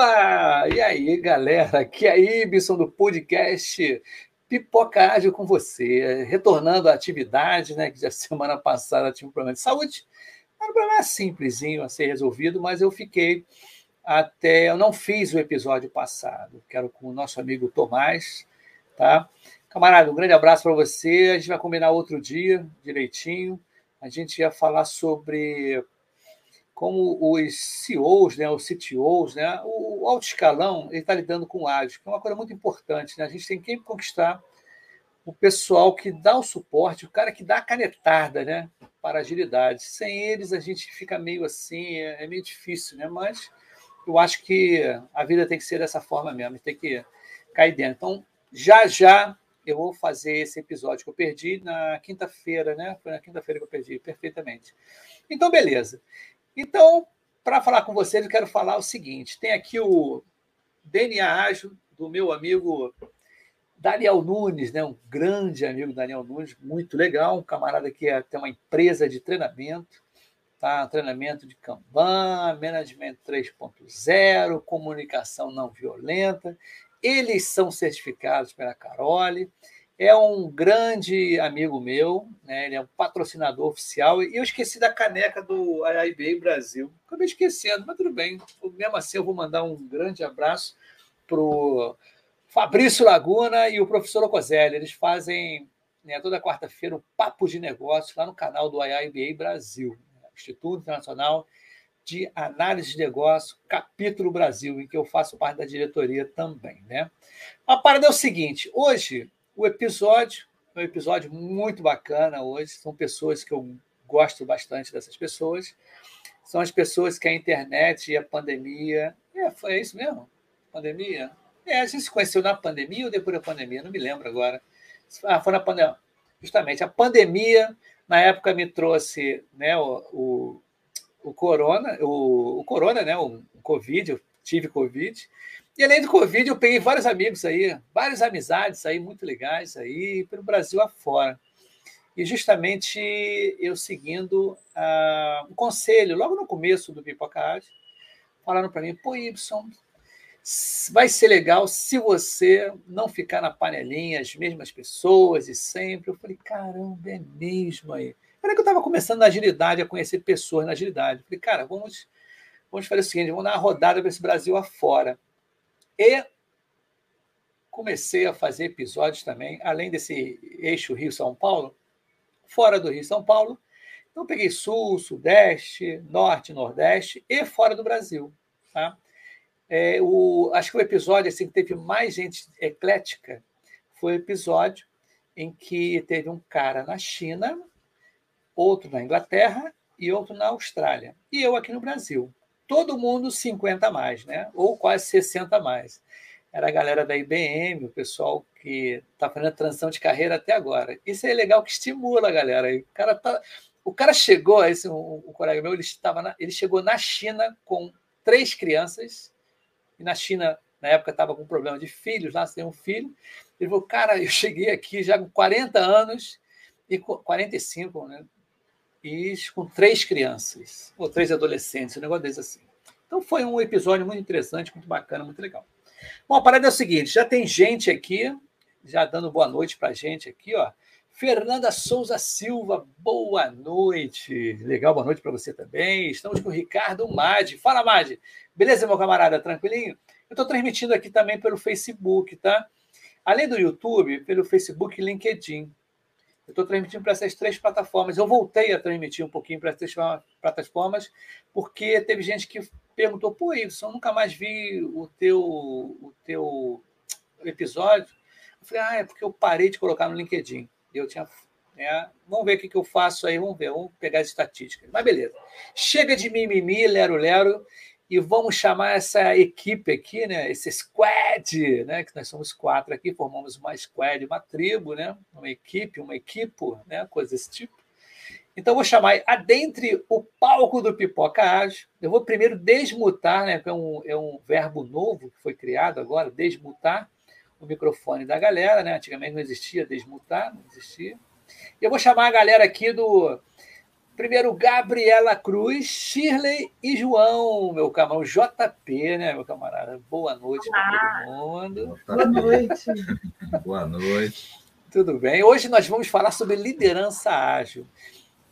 Opa! E aí, galera? Aqui é a Ibson do podcast Pipoca Ágil com você, retornando à atividade, né? Que já semana passada tinha um problema de saúde. Era um problema simplesinho a ser resolvido, mas eu fiquei até. Eu não fiz o episódio passado, quero com o nosso amigo Tomás, tá? Camarada, um grande abraço para você. A gente vai combinar outro dia direitinho. A gente ia falar sobre como os CEOs, né, os CTOs, né, o alto escalão, está lidando com ágil, que é uma coisa muito importante. Né? A gente tem que conquistar o pessoal que dá o suporte, o cara que dá a canetada né, para agilidade. Sem eles, a gente fica meio assim, é, é meio difícil, né? mas eu acho que a vida tem que ser dessa forma mesmo, tem que cair dentro. Então, já já eu vou fazer esse episódio que eu perdi na quinta-feira, né? Foi na quinta-feira que eu perdi, perfeitamente. Então, beleza. Então, para falar com vocês, eu quero falar o seguinte: tem aqui o DNA Ágil do meu amigo Daniel Nunes, né? um grande amigo Daniel Nunes, muito legal, um camarada que é, tem uma empresa de treinamento, tá? treinamento de Kanban, Management 3.0, comunicação não violenta. Eles são certificados pela Carole é um grande amigo meu, né? ele é um patrocinador oficial, e eu esqueci da caneca do AIBA Brasil. Acabei esquecendo, mas tudo bem. Mesmo assim, eu vou mandar um grande abraço para o Fabrício Laguna e o professor Ocoselli. Eles fazem né, toda quarta-feira o Papo de Negócios lá no canal do IIBA Brasil, né? Instituto Internacional de Análise de Negócio, capítulo Brasil, em que eu faço parte da diretoria também. Né? A parada é o seguinte: hoje o episódio é um episódio muito bacana hoje. São pessoas que eu gosto bastante dessas pessoas. São as pessoas que a internet e a pandemia. É, foi isso mesmo? Pandemia? É, a gente se conheceu na pandemia ou depois da pandemia? Não me lembro agora. Ah, foi na pandemia. Justamente, a pandemia, na época, me trouxe né, o, o, o corona, o, o corona, né, o, o Covid, eu tive Covid, e além do Covid, eu peguei vários amigos aí, várias amizades aí muito legais aí, pelo Brasil afora. E justamente eu seguindo uh, um conselho, logo no começo do Pipocard, falaram para mim, pô, Y, vai ser legal se você não ficar na panelinha, as mesmas pessoas e sempre. Eu falei, caramba, é mesmo aí. Era que eu estava começando na agilidade, a conhecer pessoas na agilidade. Eu falei, cara, vamos, vamos fazer o seguinte, vamos dar uma rodada para esse Brasil afora. E comecei a fazer episódios também, além desse eixo Rio-São Paulo, fora do Rio-São Paulo. Então, peguei Sul, Sudeste, Norte, Nordeste e fora do Brasil. Tá? É, o, acho que o episódio assim, que teve mais gente eclética foi o episódio em que teve um cara na China, outro na Inglaterra e outro na Austrália. E eu aqui no Brasil todo mundo 50 a mais, né? ou quase 60 a mais. Era a galera da IBM, o pessoal que está fazendo a transição de carreira até agora. Isso é legal que estimula a galera. O cara, tá, o cara chegou, esse, um, um colega meu, ele, estava na, ele chegou na China com três crianças, e na China, na época, estava com problema de filhos, lá tem um filho. Ele falou, cara, eu cheguei aqui já com 40 anos, e 45, né? E com três crianças, ou três adolescentes, um negócio desse assim. Então foi um episódio muito interessante, muito bacana, muito legal. Bom, a parada é o seguinte: já tem gente aqui, já dando boa noite para a gente aqui, ó. Fernanda Souza Silva, boa noite. Legal, boa noite para você também. Estamos com o Ricardo Madi. Fala, Madi. Beleza, meu camarada? Tranquilinho? Eu estou transmitindo aqui também pelo Facebook, tá? Além do YouTube, pelo Facebook e LinkedIn. Eu estou transmitindo para essas três plataformas. Eu voltei a transmitir um pouquinho para essas plataformas, porque teve gente que perguntou, pô, Ibson, nunca mais vi o teu, o teu episódio. Eu falei, ah, é porque eu parei de colocar no LinkedIn. Eu tinha. Né? Vamos ver o que, que eu faço aí, vamos ver, vamos pegar as estatísticas. Mas beleza. Chega de mimimi, lero-lero, e vamos chamar essa equipe aqui, né? Esse squad, né? Que nós somos quatro aqui, formamos uma squad, uma tribo, né? Uma equipe, uma equipo, né? Coisa desse tipo. Então, vou chamar adentre o palco do Pipoca Ágil. Eu vou primeiro desmutar, né? É um, é um verbo novo que foi criado agora, desmutar o microfone da galera, né? Antigamente não existia desmutar, não existia. E eu vou chamar a galera aqui do Primeiro, Gabriela Cruz, Shirley e João, meu camarão JP, né, meu camarada? Boa noite para todo mundo. Boa noite. Boa noite. Tudo bem? Hoje nós vamos falar sobre liderança ágil.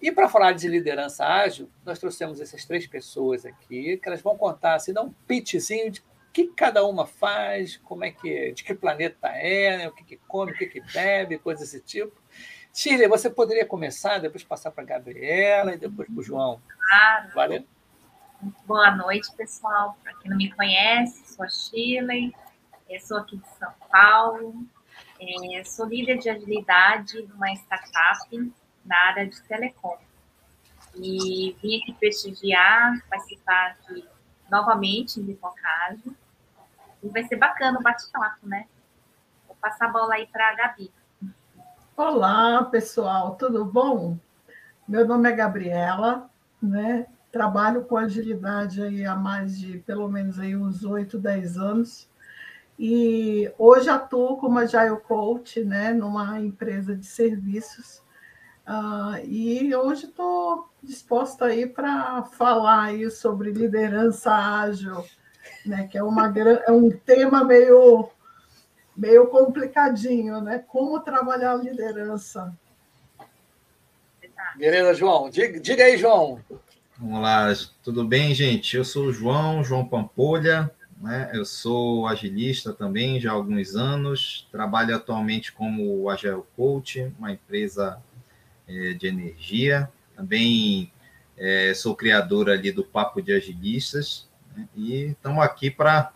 E para falar de liderança ágil, nós trouxemos essas três pessoas aqui, que elas vão contar, assim, dar um pitchzinho de o que cada uma faz, como é que, de que planeta é, né? o que, que come, o que, que bebe, coisas desse tipo. Shirley, você poderia começar, depois passar para a Gabriela e depois para o João. Claro. Valeu. Boa noite, pessoal. Para quem não me conhece, sou a Shirley, sou aqui de São Paulo, é, sou líder de agilidade numa startup na área de telecom. E vim aqui prestigiar, participar aqui novamente em Bipocagem. E vai ser bacana o bate-papo, né? Vou passar a bola aí para a Gabi. Olá, pessoal, tudo bom? Meu nome é Gabriela, né? Trabalho com agilidade aí há mais de pelo menos aí uns 8, 10 anos. E hoje atuo como Agile Coach, né, numa empresa de serviços. Uh, e hoje estou disposta aí para falar aí sobre liderança ágil, né, que é, uma, é um tema meio, meio complicadinho, né? Como trabalhar a liderança. Beleza, João. Diga, diga aí, João. Vamos lá, tudo bem, gente? Eu sou o João, João Pampolha, né? Eu sou agilista também já há alguns anos, trabalho atualmente como Agile Coach, uma empresa é, de energia. Também é, sou criador ali do Papo de Agilistas né? e estamos aqui para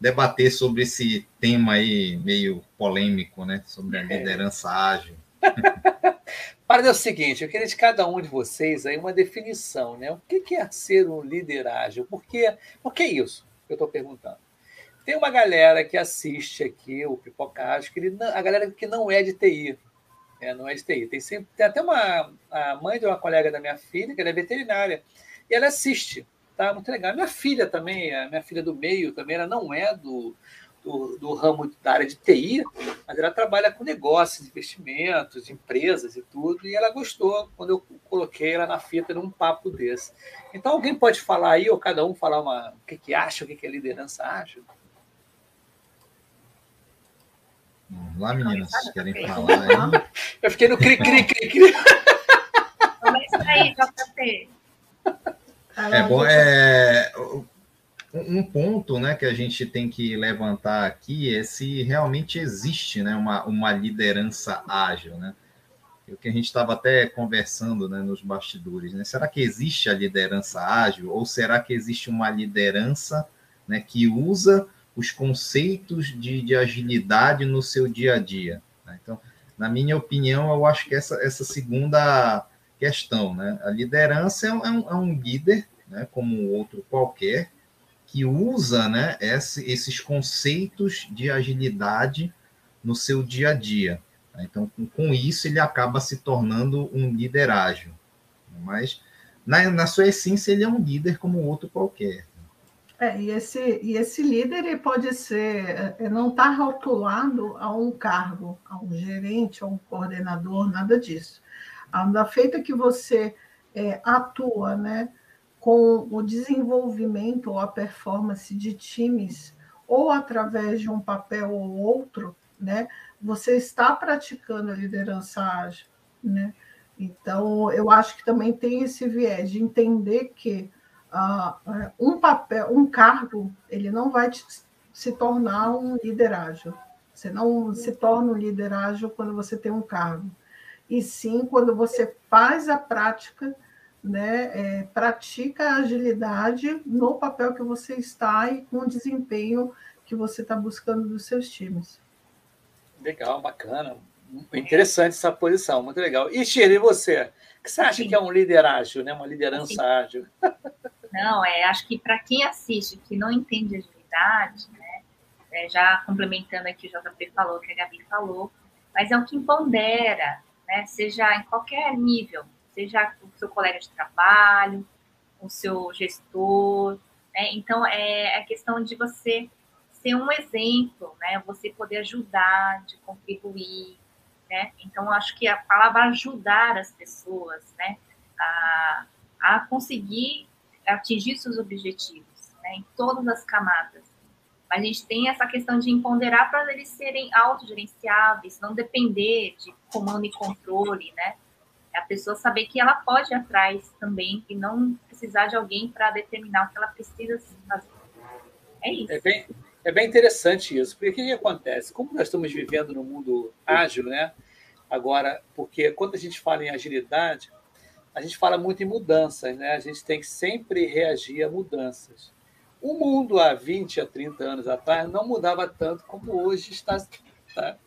debater sobre esse tema aí meio polêmico, né? Sobre a é. liderança ágil. Para é o seguinte, eu queria de cada um de vocês aí uma definição, né? O que é ser um líder ágil? Por que, por que isso? Eu estou perguntando. Tem uma galera que assiste aqui o Pipoca Ágil, que ele, a galera que não é de TI, é, não é de TI. Tem, sempre, tem até uma a mãe de uma colega da minha filha, que ela é veterinária, e ela assiste. Tá muito legal. Minha filha também, a minha filha do meio também, ela não é do, do, do, ramo da área de TI, mas ela trabalha com negócios, investimentos, empresas e tudo, e ela gostou quando eu coloquei ela na fita num papo desse. Então, alguém pode falar aí, ou cada um falar uma, o que, que acha, o que, que a liderança acha? Vamos lá, meninas, vocês querem falar aí? Eu fiquei no cri, cri, cri, cri. Começa aí, JP. É bom, é um ponto, né, que a gente tem que levantar aqui é se realmente existe, né, uma, uma liderança ágil, né? O que a gente estava até conversando, né, nos bastidores, né? Será que existe a liderança ágil ou será que existe uma liderança, né, que usa os conceitos de, de agilidade no seu dia a dia. Né? Então, na minha opinião, eu acho que essa, essa segunda questão, né? A liderança é um, é um é líder, né, como outro qualquer, que usa né, esse, esses conceitos de agilidade no seu dia a dia. Então, com, com, isso, ele acaba se tornando um líder ágil. Mas, na, na sua essência, ele é um líder como outro qualquer. É, e, esse, e esse líder pode ser, é, não está rotulado a um cargo, a um gerente, a um coordenador, nada disso. Da feita que você é, atua né, com o desenvolvimento ou a performance de times, ou através de um papel ou outro, né, você está praticando a liderança ágil. Né? Então, eu acho que também tem esse viés de entender que uh, um papel, um cargo, ele não vai te, se tornar um líder ágil. Você não se torna um líder ágil quando você tem um cargo. E sim quando você faz a prática, né, é, pratica a agilidade no papel que você está e com o desempenho que você está buscando dos seus times. Legal, bacana. Interessante essa posição, muito legal. E Shirley, você? O que você acha Sim. que é um líder ágil, né? uma liderança Sim. ágil? Não, é, acho que para quem assiste, que não entende agilidade, né, é, já complementando aqui o JP falou, que a Gabi falou, mas é o que empodera, né, seja em qualquer nível, seja o seu colega de trabalho, o seu gestor, né, então é a questão de você ser um exemplo, né, você poder ajudar, de contribuir, né, então acho que a palavra ajudar as pessoas, né, a, a conseguir atingir seus objetivos, né, em todas as camadas. Mas a gente tem essa questão de empoderar para eles serem autogerenciáveis, não depender de comando e controle, né? É a pessoa saber que ela pode ir atrás também e não precisar de alguém para determinar o que ela precisa fazer. É isso. É bem, é bem interessante isso, porque o que, que acontece? Como nós estamos vivendo no mundo ágil, né? Agora, porque quando a gente fala em agilidade, a gente fala muito em mudanças, né? A gente tem que sempre reagir a mudanças. O mundo há 20 a 30 anos atrás não mudava tanto como hoje está, está,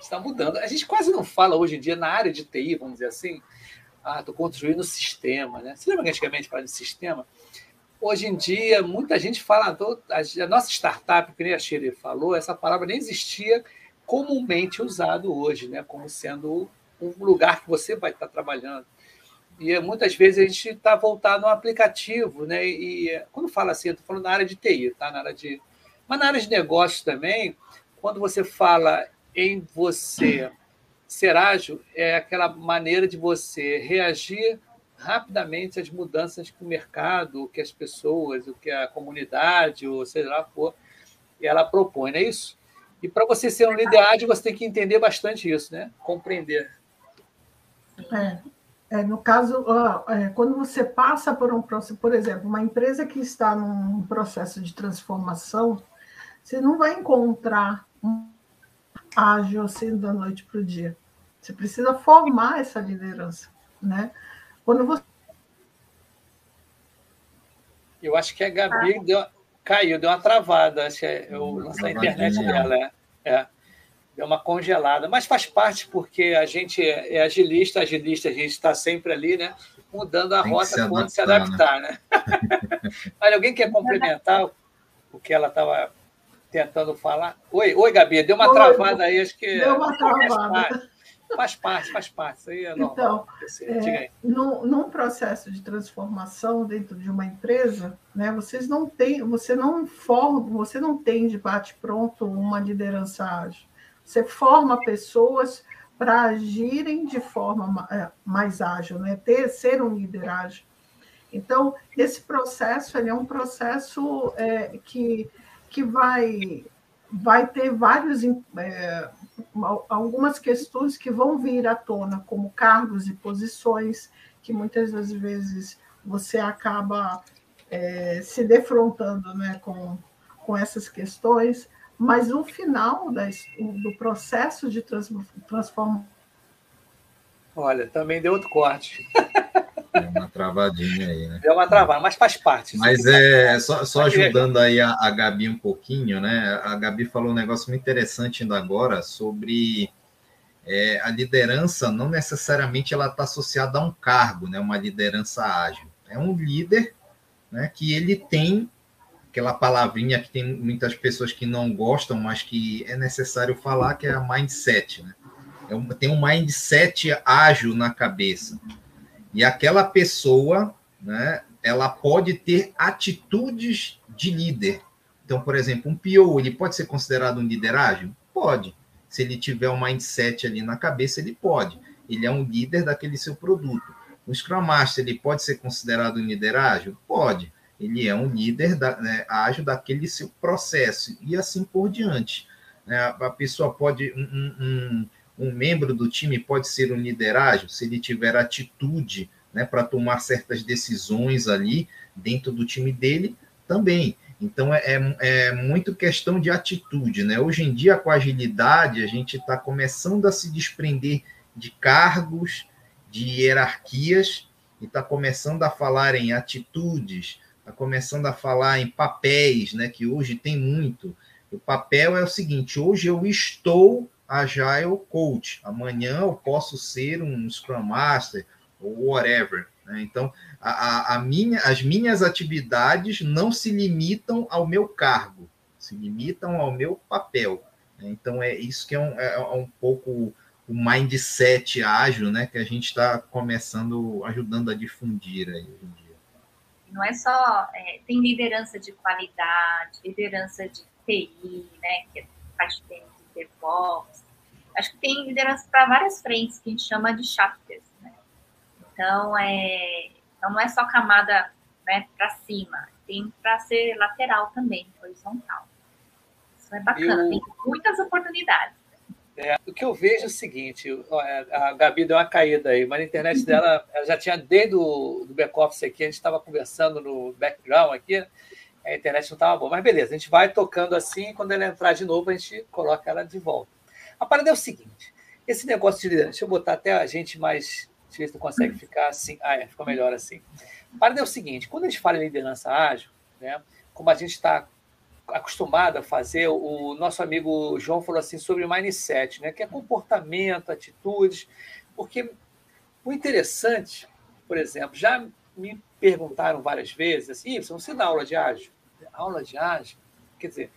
está mudando. A gente quase não fala hoje em dia na área de TI, vamos dizer assim, ah, estou construindo sistema, né? Você lembra que antigamente falava de sistema? Hoje em dia, muita gente fala, a nossa startup, que nem a Shirley falou, essa palavra nem existia comumente usado hoje, né? como sendo um lugar que você vai estar trabalhando. E muitas vezes a gente está voltado no aplicativo, né? E quando fala assim, estou falando na área de TI, tá? Na área de. Mas na área de negócios também, quando você fala em você ser ágil, é aquela maneira de você reagir rapidamente às mudanças que o mercado, o que as pessoas, o que a comunidade, ou seja lá for, ela propõe, não é isso? E para você ser um líder ágil, você tem que entender bastante isso, né? Compreender. É. É, no caso, é, quando você passa por um processo, por exemplo, uma empresa que está num processo de transformação, você não vai encontrar um ágil assim da noite para o dia. Você precisa formar essa liderança, né? Quando você eu acho que a Gabi ah. deu, caiu, deu uma travada. Acho que é lance da internet dela. É. é deu uma congelada, mas faz parte porque a gente é agilista, agilista, a gente está sempre ali, né? Mudando a Tem rota quando se adaptar, né? né? Mas alguém quer complementar o que ela estava tentando falar? Oi, oi, Gabi, deu uma oi, travada aí, acho que. Deu uma travada. Faz parte, faz parte. Isso aí é normal. Então, é, num, num, processo de transformação dentro de uma empresa, né, vocês não têm, você não forma, você não tem de bate pronto uma liderança ágil. Você forma pessoas para agirem de forma é, mais ágil, né? Ter, ser um líder ágil. Então, esse processo ele é um processo é, que, que vai, vai ter vários é, algumas questões que vão vir à tona, como cargos e posições, que muitas das vezes você acaba é, se defrontando né, com, com essas questões mas o final do processo de transformação. Olha, também deu outro corte. Deu uma travadinha aí, né? Deu uma travada, mas faz parte. Mas é só, só ajudando aí a, a Gabi um pouquinho, né? A Gabi falou um negócio muito interessante ainda agora sobre é, a liderança, não necessariamente ela está associada a um cargo, né? Uma liderança ágil. É um líder né, que ele tem aquela palavrinha que tem muitas pessoas que não gostam, mas que é necessário falar, que é a mindset. Né? É um, tem um mindset ágil na cabeça. E aquela pessoa, né, ela pode ter atitudes de líder. Então, por exemplo, um PO, ele pode ser considerado um líder ágil? Pode. Se ele tiver um mindset ali na cabeça, ele pode. Ele é um líder daquele seu produto. O Scrum Master, ele pode ser considerado um líder ágil? Pode ele é um líder da, né, ágil daquele seu processo e assim por diante. Né? A pessoa pode, um, um, um, membro do time pode ser um líder ágil se ele tiver atitude né, para tomar certas decisões ali dentro do time dele também. Então é, é, é muito questão de atitude, né? Hoje em dia, com a agilidade, a gente está começando a se desprender de cargos, de hierarquias, e está começando a falar em atitudes, está começando a falar em papéis, né? Que hoje tem muito. O papel é o seguinte: hoje eu estou Agile Coach, amanhã eu posso ser um Scrum Master ou whatever. Né? Então, a, a, minha, as minhas atividades não se limitam ao meu cargo, se limitam ao meu papel. Né? Então, é isso que é um, é, é um pouco o mindset ágil, né? Que a gente está começando, ajudando a difundir aí hoje em dia. Não é só. É, tem liderança de qualidade, liderança de TI, né, que faz parte de DevOps. Acho que tem liderança para várias frentes, que a gente chama de chapters. Né? Então, é, então não é só camada né, para cima, tem para ser lateral também, horizontal. Isso é bacana, eu... tem muitas oportunidades. É, o que eu vejo é o seguinte: é, a Gabi deu uma caída aí, mas a internet dela ela já tinha desde o back-office aqui, a gente estava conversando no background aqui, a internet não estava boa. Mas beleza, a gente vai tocando assim, quando ela entrar de novo, a gente coloca ela de volta. A parada é o seguinte: esse negócio de liderança, deixa eu botar até a gente mais. Deixa eu ver se tu consegue ficar assim. Ah, é, ficou melhor assim. A parada é o seguinte: quando a gente fala em liderança ágil, né, como a gente está acostumado a fazer, o nosso amigo João falou assim sobre mindset, né, que é comportamento, atitudes, porque o interessante, por exemplo, já me perguntaram várias vezes assim, você dá aula de ágil? Aula de ágil? Quer dizer,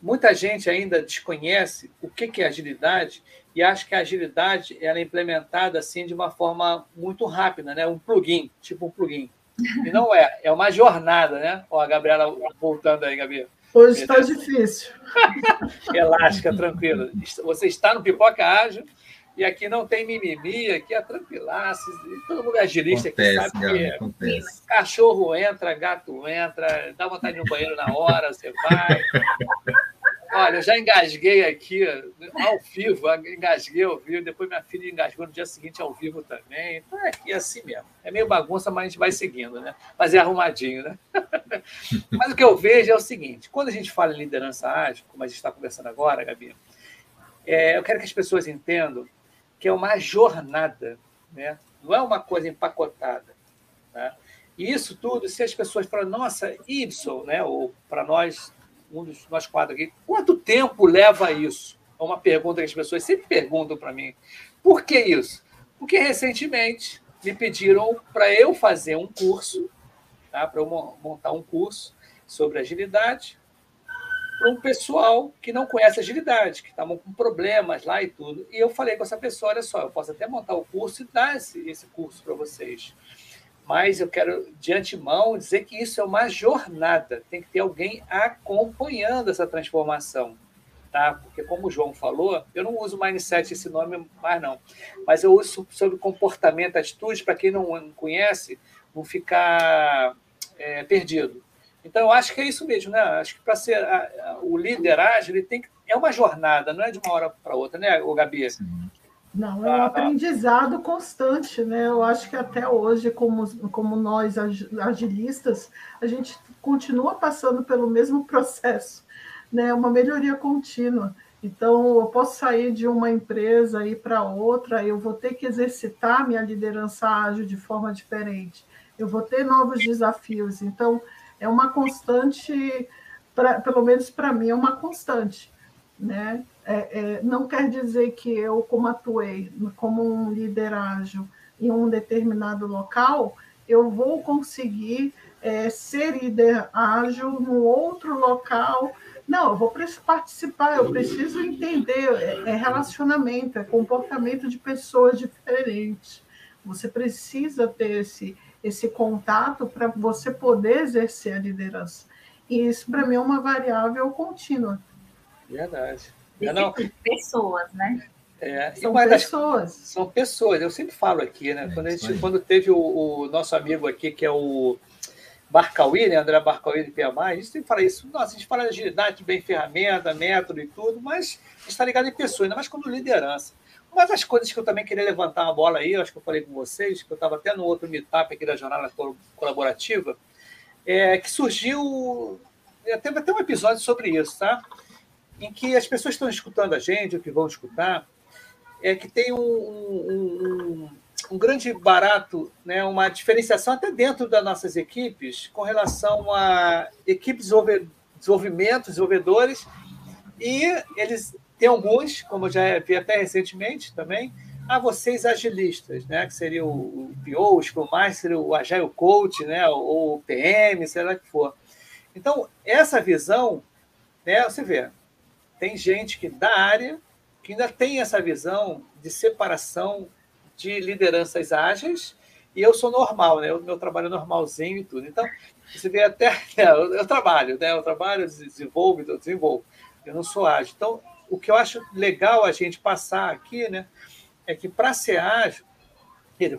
muita gente ainda desconhece o que é agilidade e acha que a agilidade ela é implementada assim de uma forma muito rápida, né? Um plugin, tipo um plugin. E não é, é uma jornada, né? Ó, a Gabriela voltando aí, Gabi. Hoje está difícil. Elástica, tranquilo. Você está no Pipoca Ágil e aqui não tem mimimi, aqui é tranquilaço. Todo mundo é agilista acontece, que sabe que é. Acontece. cachorro entra, gato entra, dá vontade de ir no banheiro na hora, você vai. Olha, eu já engasguei aqui ao vivo, engasguei ao vivo, depois minha filha engasgou no dia seguinte ao vivo também. Então é aqui é assim mesmo. É meio bagunça, mas a gente vai seguindo, né? Mas é arrumadinho, né? mas o que eu vejo é o seguinte: quando a gente fala em liderança ágil, como a gente está conversando agora, Gabi, é, eu quero que as pessoas entendam que é uma jornada, né? não é uma coisa empacotada. Né? E isso tudo, se as pessoas falam, nossa, Y, né? ou para nós um dos nós quatro aqui, quanto tempo leva isso? É uma pergunta que as pessoas sempre perguntam para mim. Por que isso? Porque recentemente me pediram para eu fazer um curso, tá? para eu montar um curso sobre agilidade, para um pessoal que não conhece agilidade, que estavam com problemas lá e tudo. E eu falei com essa pessoa: olha só, eu posso até montar o curso e dar esse, esse curso para vocês mas eu quero de antemão dizer que isso é uma jornada, tem que ter alguém acompanhando essa transformação, tá? Porque como o João falou, eu não uso mindset esse nome mais não, mas eu uso sobre comportamento, atitude para quem não conhece, não ficar é, perdido. Então eu acho que é isso mesmo, né? Acho que para ser a, a, o líder ágil, ele tem que é uma jornada, não é de uma hora para outra, né, o Gabi? Sim. Não, é um aprendizado constante, né? Eu acho que até hoje, como, como nós agilistas, a gente continua passando pelo mesmo processo, né? Uma melhoria contínua. Então, eu posso sair de uma empresa e ir para outra, eu vou ter que exercitar minha liderança ágil de forma diferente, eu vou ter novos desafios. Então, é uma constante, pra, pelo menos para mim, é uma constante, né? É, é, não quer dizer que eu, como atuei como um líder ágil em um determinado local, eu vou conseguir é, ser líder ágil no outro local. Não, eu vou participar, eu preciso entender. É, é relacionamento, é comportamento de pessoas diferentes. Você precisa ter esse, esse contato para você poder exercer a liderança. E isso, para mim, é uma variável contínua. Verdade não... pessoas, né? É, são pessoas. Das, são pessoas. Eu sempre falo aqui, né? Quando, a gente, quando teve o, o, nosso amigo aqui, que é o Barcauí, né? André Barcauí de PMI, a gente sempre fala isso. Nossa, a gente fala de agilidade, bem ferramenta, método e tudo, mas a gente está ligado em pessoas, ainda mais como liderança. Uma das coisas que eu também queria levantar uma bola aí, acho que eu falei com vocês, que eu estava até no outro meetup aqui da Jornada Colaborativa, é que surgiu. Teve até um episódio sobre isso, tá? Em que as pessoas estão escutando a gente, ou que vão escutar, é que tem um, um, um, grande barato, né, uma diferenciação até dentro das nossas equipes com relação a equipes de desenvolvimento, desenvolvedores, e eles têm alguns, como eu já vi até recentemente também, a vocês agilistas, né, que seria o PO, o Scrum Master, o Agile Coach, né, ou o PM, sei lá que for. Então, essa visão, né, você vê, tem gente que da área que ainda tem essa visão de separação de lideranças ágeis e eu sou normal, né? O meu trabalho é normalzinho e tudo. Então, você vê até. Né, eu, eu, trabalho, né? Eu trabalho, desenvolvo, eu desenvolvo. Eu não sou ágil. Então, o que eu acho legal a gente passar aqui, né? É que para ser ágil,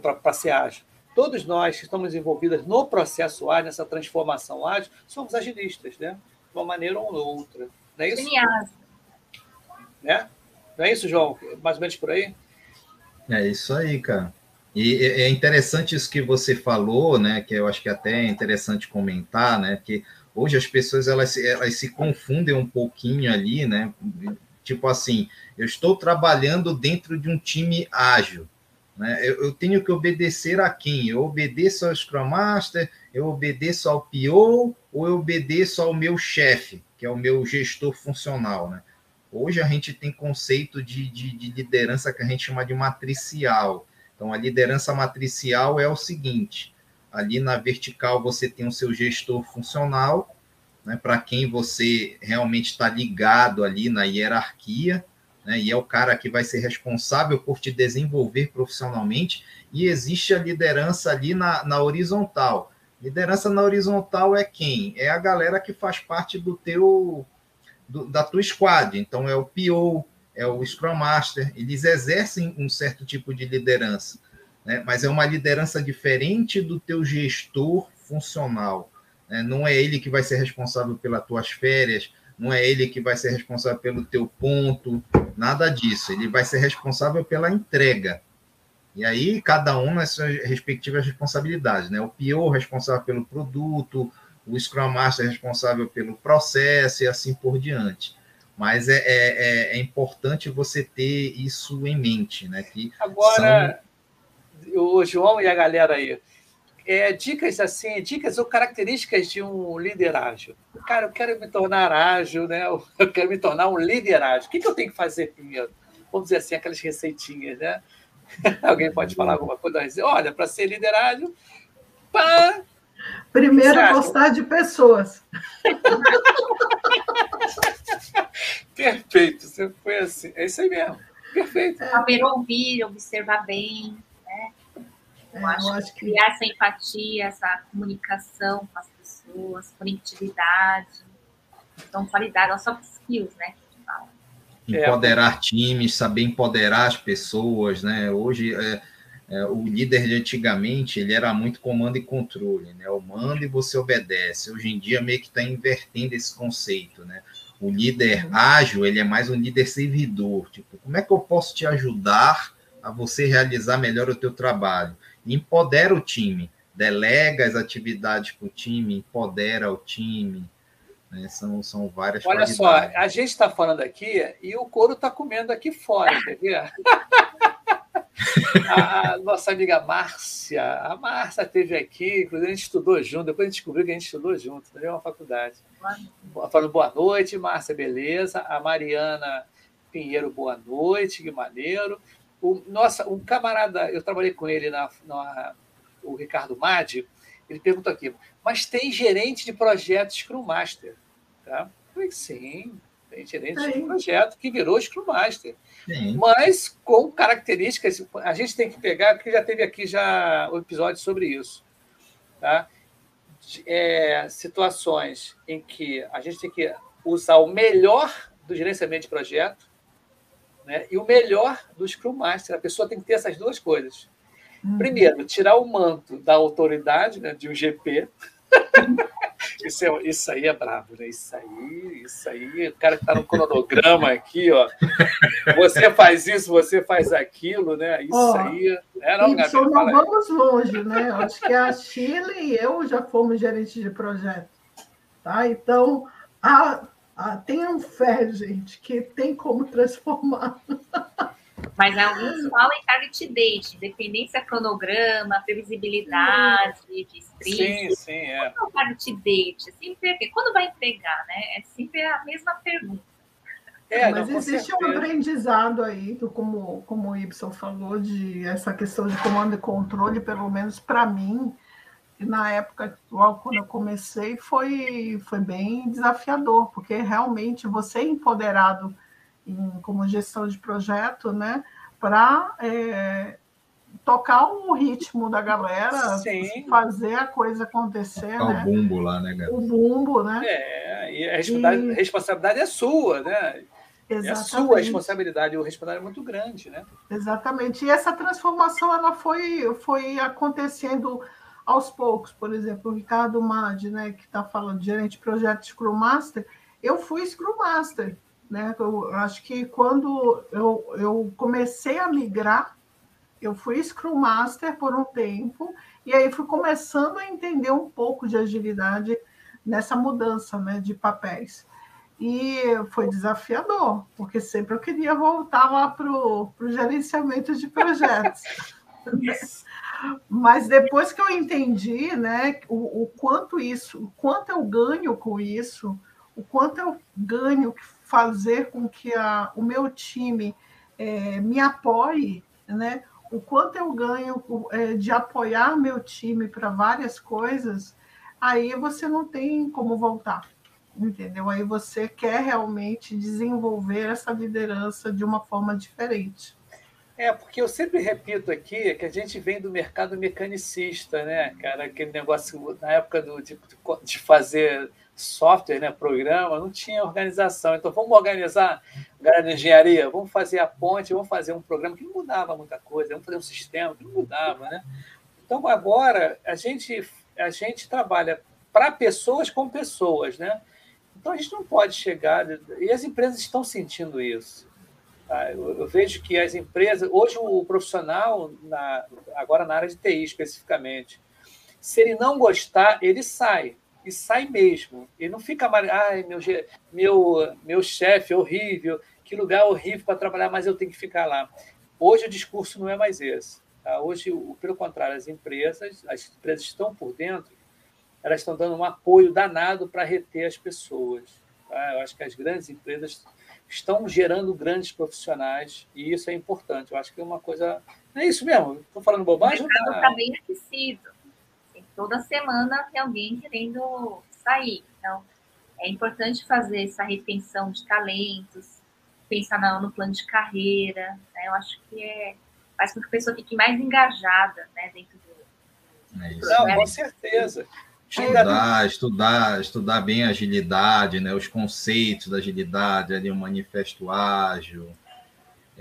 para ser ágil, todos nós que estamos envolvidos no processo ágil, nessa transformação ágil, somos agilistas, né? De uma maneira ou outra. Não é isso? Né? Não é isso, João? Mais ou menos por aí? É isso aí, cara. E é interessante isso que você falou, né? Que eu acho que até é interessante comentar, né? Que hoje as pessoas elas, elas se confundem um pouquinho ali, né? Tipo assim, eu estou trabalhando dentro de um time ágil. Né? Eu, eu, tenho que obedecer a quem? Eu obedeço ao Scrum Master, eu obedeço ao PO ou eu obedeço ao meu chefe, que é o meu gestor funcional. Né? Hoje a gente tem conceito de, de, de liderança que a gente chama de matricial. Então, a liderança matricial é o seguinte: ali na vertical você tem o seu gestor funcional, né, para quem você realmente está ligado ali na hierarquia, né, e é o cara que vai ser responsável por te desenvolver profissionalmente, e existe a liderança ali na, na horizontal. Liderança na horizontal é quem? É a galera que faz parte do teu do, da tua squad. Então, é o PO, é o Scrum Master, eles exercem um certo tipo de liderança, né? mas é uma liderança diferente do teu gestor funcional. Né? Não é ele que vai ser responsável pelas tuas férias, não é ele que vai ser responsável pelo teu ponto, nada disso. Ele vai ser responsável pela entrega. E aí, cada um nas suas respectivas responsabilidades. Né? O PO responsável pelo produto, o Scrum Master é responsável pelo processo e assim por diante. Mas é, é, é, é importante você ter isso em mente, né? Que Agora, são... o João e a galera aí, é, dicas assim, dicas ou características de um líder ágil. Cara, eu quero me tornar ágil, né? Eu quero me tornar um líder ágil. O que, que eu tenho que fazer primeiro? Vamos dizer assim, aquelas receitinhas, né? Alguém pode falar alguma coisa? Olha, para ser líder ágil, pá, Primeiro, gostar de pessoas. Perfeito, você foi assim. É isso aí mesmo. Perfeito. É. Saber ouvir, observar bem, né? Eu, é, acho, eu acho que criar essa empatia, essa comunicação com as pessoas, conectividade. Então, qualidade, não soft skills, né? Empoderar times, saber empoderar as pessoas, né? Hoje, é, é, o líder de antigamente ele era muito comando e controle, né? O manda e você obedece. Hoje em dia meio que está invertendo esse conceito, né? O líder uhum. ágil ele é mais um líder servidor, tipo, como é que eu posso te ajudar a você realizar melhor o teu trabalho? Empodera o time, delega as atividades para o time, empodera o time. Né? São, são várias Olha só, a gente está falando aqui e o couro está comendo aqui fora, entendeu? a nossa amiga Márcia, a Márcia esteve aqui, inclusive a gente estudou junto, depois a gente descobriu que a gente estudou junto, na mesma faculdade. Falando boa noite, Márcia, beleza. A Mariana Pinheiro, boa noite, que maneiro. O, nossa, um camarada, eu trabalhei com ele, na, na o Ricardo Madi, ele perguntou aqui, mas tem gerente de projetos Scrum Master? Tá? Eu falei, sim, tem gerente de projeto que virou Scrum Master. Mas com características, a gente tem que pegar, porque já teve aqui já o um episódio sobre isso. Tá? É, situações em que a gente tem que usar o melhor do gerenciamento de projeto né, e o melhor do Scrum Master. A pessoa tem que ter essas duas coisas. Uhum. Primeiro, tirar o manto da autoridade, né, de um GP, isso, é, isso aí é bravo, né? Isso aí, isso aí, o cara que está no cronograma aqui, ó. Você faz isso, você faz aquilo, né? Isso oh, aí. É, não, Gabi, não vamos longe, né? Acho que a Chile e eu já fomos gerentes de projeto. Tá? Então, a, a, tenham fé, gente, que tem como transformar. Mas alguns falam em target date, dependência cronograma, previsibilidade de sprint. Sim, sim, é. Quando é o target date? É sempre, quando vai entregar, né? É sempre a mesma pergunta. É, mas existe um aprendizado aí, do, como, como o Ibson falou, de essa questão de comando e controle, pelo menos para mim, na época, logo quando eu comecei, foi, foi bem desafiador, porque realmente você é empoderado em, como gestão de projeto, né? Para é, tocar o ritmo da galera, Sim. fazer a coisa acontecer. Tocar né? O bumbo lá, né, galera? O bumbo, né? É, e a responsabilidade, e... responsabilidade é sua, né? Exatamente. É a sua responsabilidade, o responsabilidade é muito grande, né? Exatamente. E essa transformação ela foi, foi acontecendo aos poucos. Por exemplo, o Ricardo Madi, né, que está falando de gerente de projeto Scrum Master, eu fui Scrum Master. Né? Eu acho que quando eu, eu comecei a migrar, eu fui Scrum Master por um tempo, e aí fui começando a entender um pouco de agilidade nessa mudança né, de papéis. E foi desafiador, porque sempre eu queria voltar lá para o gerenciamento de projetos. Mas depois que eu entendi né, o, o, quanto isso, o quanto eu ganho com isso, o quanto eu ganho fazer com que a, o meu time é, me apoie, né, o quanto eu ganho é, de apoiar meu time para várias coisas, aí você não tem como voltar entendeu? Aí você quer realmente desenvolver essa liderança de uma forma diferente. É, porque eu sempre repito aqui que a gente vem do mercado mecanicista, né, cara? Aquele negócio, na época do, de, de fazer software, né, programa, não tinha organização. Então, vamos organizar galera de engenharia, vamos fazer a ponte, vamos fazer um programa que não mudava muita coisa, vamos fazer um sistema que não mudava, né? Então, agora, a gente, a gente trabalha para pessoas com pessoas, né? Então a gente não pode chegar. E as empresas estão sentindo isso. Tá? Eu, eu, vejo que as empresas. Hoje, o profissional, na, agora na área de TI especificamente, se ele não gostar, ele sai. E sai mesmo. Ele não fica mais. Ai, meu, meu, meu chefe horrível, que lugar horrível para trabalhar, mas eu tenho que ficar lá. Hoje o discurso não é mais esse. Tá? Hoje, pelo contrário, as empresas, as empresas estão por dentro elas estão dando um apoio danado para reter as pessoas. Tá? Eu acho que as grandes empresas estão gerando grandes profissionais e isso é importante. Eu acho que é uma coisa. É isso mesmo? Estou falando bobagem? O mercado está bem aquecido. Toda semana tem alguém querendo sair. Então, é importante fazer essa retenção de talentos, pensar no plano de carreira. Né? Eu acho que é, faz com que a pessoa fique mais engajada né, dentro do. É isso. Não, com certeza. Estudar, estudar, estudar bem a agilidade, né? os conceitos da agilidade, ali, um manifesto ágil.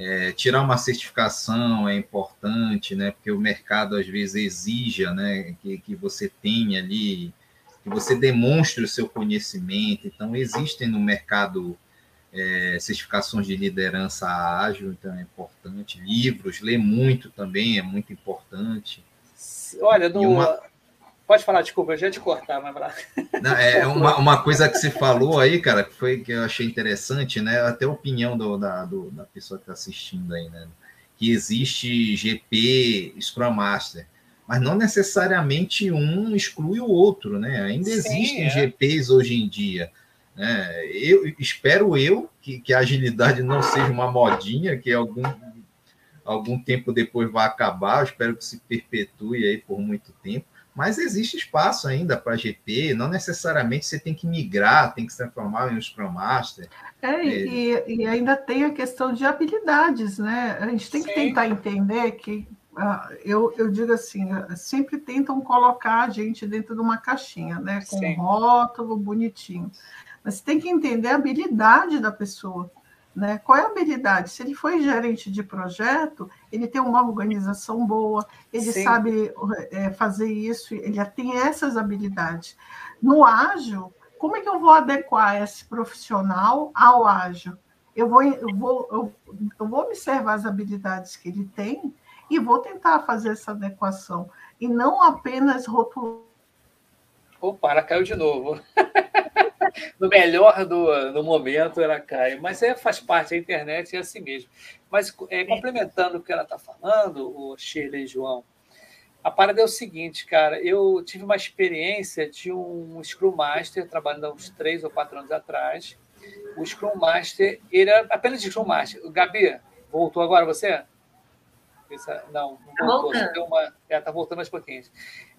É, tirar uma certificação é importante, né? porque o mercado às vezes exija né? que, que você tenha ali, que você demonstre o seu conhecimento. Então, existem no mercado é, certificações de liderança ágil, então é importante. Livros, ler muito também é muito importante. Olha, no, uma... Pode falar, desculpa, eu já te cortar, mas Não, é uma, uma coisa que você falou aí, cara, que foi que eu achei interessante, né? Até a opinião do, da, do, da pessoa que está assistindo aí, né? Que existe GP Scrum Master, mas não necessariamente um exclui o outro, né? Ainda Sim, existem é. GPs hoje em dia. Né? Eu espero eu que, que a agilidade não seja uma modinha, que algum algum tempo depois vai acabar. Eu espero que se perpetue aí por muito tempo mas existe espaço ainda para GP, não necessariamente você tem que migrar, tem que se transformar em um Scrum Master. É, é. E, e, ainda tem a questão de habilidades, né? A gente tem Sim. que tentar entender que, uh, eu, eu digo assim, uh, sempre tentam colocar a gente dentro de uma caixinha, né? Com Sim. um rótulo bonitinho. Mas tem que entender a habilidade da pessoa. Né? Qual é a habilidade? Se ele foi gerente de projeto, ele tem uma organização boa, ele Sim. sabe é, fazer isso, ele já tem essas habilidades. No ágil, como é que eu vou adequar esse profissional ao ágil? Eu vou, eu vou, eu, eu vou observar as habilidades que ele tem e vou tentar fazer essa adequação, e não apenas rotular. Opa, ela caiu de novo. no melhor do, do momento ela cai. Mas é, faz parte, a internet é assim mesmo. Mas é, complementando o que ela está falando, o Shirley e João, a parada é o seguinte, cara, eu tive uma experiência de um Scrum Master, trabalhando há uns três ou quatro anos atrás. O Scrum Master, ele era apenas de Scrum Master. Gabi, voltou agora você? Não, não voltou. Você deu uma. É, tá voltando aos pouquinhos.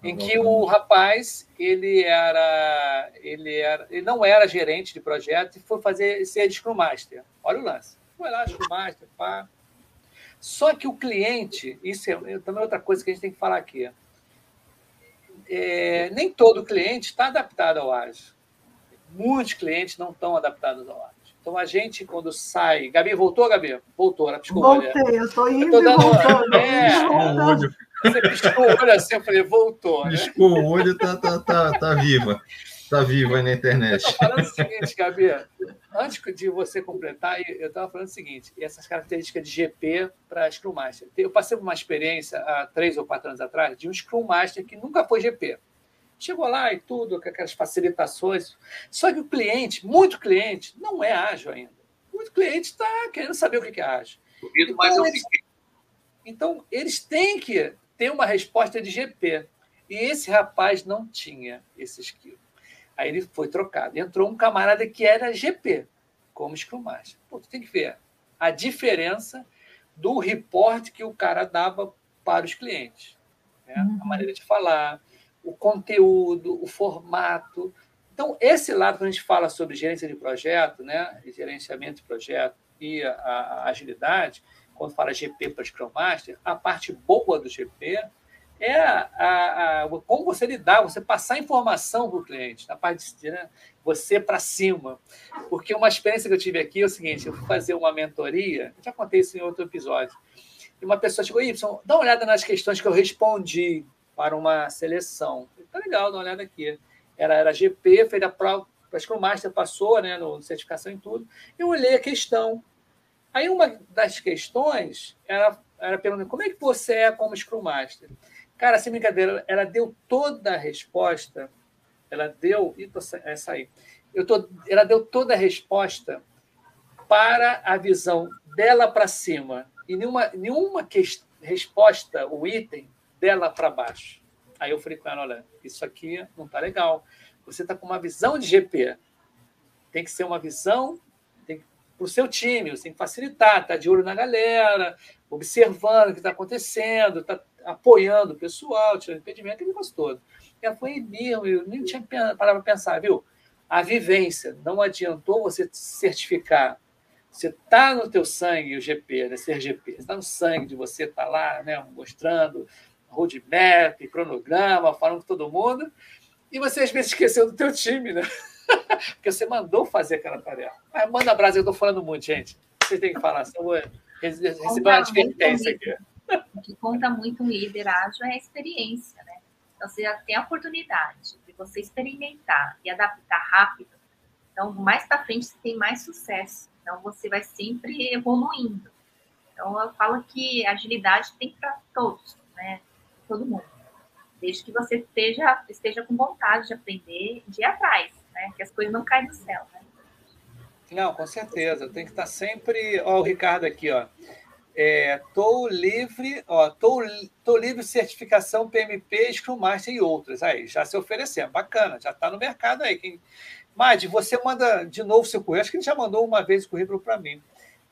Em que o rapaz, ele era. Ele era. Ele não era gerente de projeto e foi fazer ser Scrum Master. Olha o lance. Foi lá, Scrum Master, pá. Só que o cliente, isso é também é outra coisa que a gente tem que falar aqui. É, nem todo cliente está adaptado ao ágil. Muitos clientes não estão adaptados ao ágil. Então a gente, quando sai. Gabi, voltou, Gabi? Voltou, ela piscou Voltei, eu estou indo eu tô dando... voltando. É, você piscou o olho assim, eu falei, voltou. Né? Piscou o olho, tá, tá, tá, tá viva. Tá viva aí na internet. Eu falando o seguinte, Gabi, antes de você completar, eu estava falando o seguinte: essas características de GP para Scrum Master. Eu passei por uma experiência há três ou quatro anos atrás de um Scrum Master que nunca foi GP. Chegou lá e tudo, com aquelas facilitações. Só que o cliente, muito cliente, não é ágil ainda. Muito cliente está querendo saber o que é ágil. Então, fiquei. Então, eles têm que ter uma resposta de GP. E esse rapaz não tinha esse skill. Aí ele foi trocado. Entrou um camarada que era GP, como Scrum Master. Pô, tu tem que ver a diferença do report que o cara dava para os clientes. Né? Uhum. A maneira de falar, o conteúdo, o formato. Então, esse lado, quando a gente fala sobre gerência de projeto, né? gerenciamento de projeto e a, a agilidade, quando fala GP para Scrum Master, a parte boa do GP é a, a, como você lidar, você passar informação para o cliente, na parte de né, você para cima. Porque uma experiência que eu tive aqui é o seguinte: eu fui fazer uma mentoria, já contei isso em outro episódio, e uma pessoa chegou, Y, dá uma olhada nas questões que eu respondi para uma seleção. Tá legal, dá uma olhada aqui. Era, era GP, fez a prova, acho que o Master passou, né, no certificação e tudo. Eu olhei a questão. Aí uma das questões era, era perguntando como é que você é como Scrum Master? Cara, sem brincadeira, ela deu toda a resposta. Ela deu. Ih, tô, aí. Eu tô, ela deu toda a resposta para a visão dela para cima. E nenhuma, nenhuma que, resposta, o item, dela para baixo. Aí eu falei com ela: olha, isso aqui não está legal. Você está com uma visão de GP. Tem que ser uma visão para o seu time, você tem que facilitar, tá de olho na galera, observando o que está acontecendo, está apoiando o pessoal, tirando impedimento, aquele negócio todo. Ela foi mesmo, eu nem tinha parado para pensar, viu? A vivência, não adiantou você certificar. Você está no teu sangue o GP, né? ser GP, está no sangue de você estar tá lá, né? mostrando roadmap, cronograma, falando com todo mundo, e você às vezes esqueceu do teu time, né? Porque você mandou fazer aquela tarefa. Mas manda abraço, eu estou falando muito, gente. Vocês têm que falar, vou receber uma advertência aqui. O que conta muito um líder ágil é a experiência, né? Então, você já tem a oportunidade de você experimentar e adaptar rápido. Então, mais para frente, você tem mais sucesso. Então, você vai sempre evoluindo. Então, eu falo que agilidade tem para todos, né? Todo mundo. Desde que você esteja, esteja com vontade de aprender, de ir atrás, né? Que as coisas não caem do céu, né? Não, com certeza. Tem que estar sempre. Ó, o Ricardo aqui, ó. É, tô livre, ó, tô, tô livre certificação PMP, Scrum Master e outras. Aí, já se oferecendo, bacana, já está no mercado aí. Quem... Mad, você manda de novo seu currículo. Acho que ele já mandou uma vez o currículo para mim.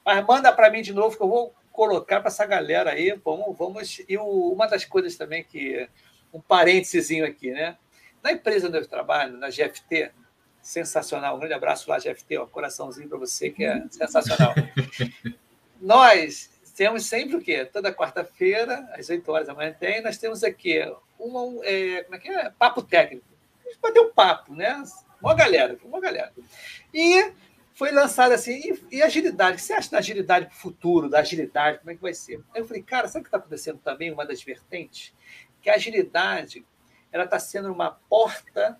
Mas manda para mim de novo, que eu vou colocar para essa galera aí. Vamos, vamos. E o, uma das coisas também que. Um parênteses aqui, né? Na empresa onde eu trabalho, na GFT, sensacional. Um grande abraço lá, GFT, ó, coraçãozinho para você, que é sensacional. Nós temos sempre o quê? Toda quarta-feira, às 8 horas da manhã tem, nós temos aqui uma, é, como é que é? Papo técnico. A gente bater um papo, né? Uma galera, uma galera. E foi lançado assim, e, e agilidade, o que você acha da agilidade para o futuro, da agilidade, como é que vai ser? Aí eu falei, cara, sabe o que está acontecendo também, uma das vertentes? Que a agilidade, ela está sendo uma porta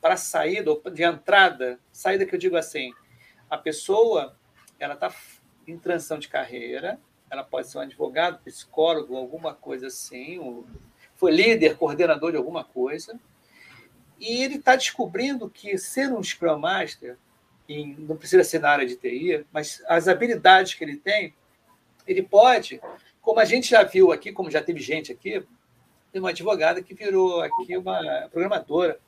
para saída, ou de entrada, saída que eu digo assim, a pessoa, ela está em transição de carreira, ela pode ser um advogado, psicólogo, alguma coisa assim, ou foi líder, coordenador de alguma coisa, e ele está descobrindo que ser um Scrum Master, não precisa ser na área de TI, mas as habilidades que ele tem, ele pode, como a gente já viu aqui, como já teve gente aqui, tem uma advogada que virou aqui uma programadora,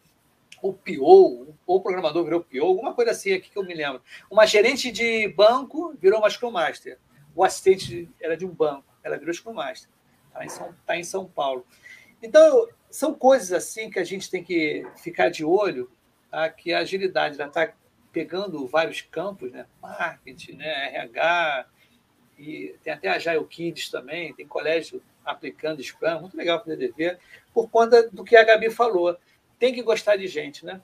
ou PO, ou o programador virou PO, alguma coisa assim aqui que eu me lembro. Uma gerente de banco virou uma Scrum Master o assistente era de um banco, ela virou Scrum Master, está em, São, tá em São Paulo. Então, são coisas assim que a gente tem que ficar de olho, tá? que a agilidade está pegando vários campos, né? marketing, né? RH, e tem até a Agile Kids também, tem colégio aplicando Scrum, muito legal para o DDV, por conta do que a Gabi falou. Tem que gostar de gente, né?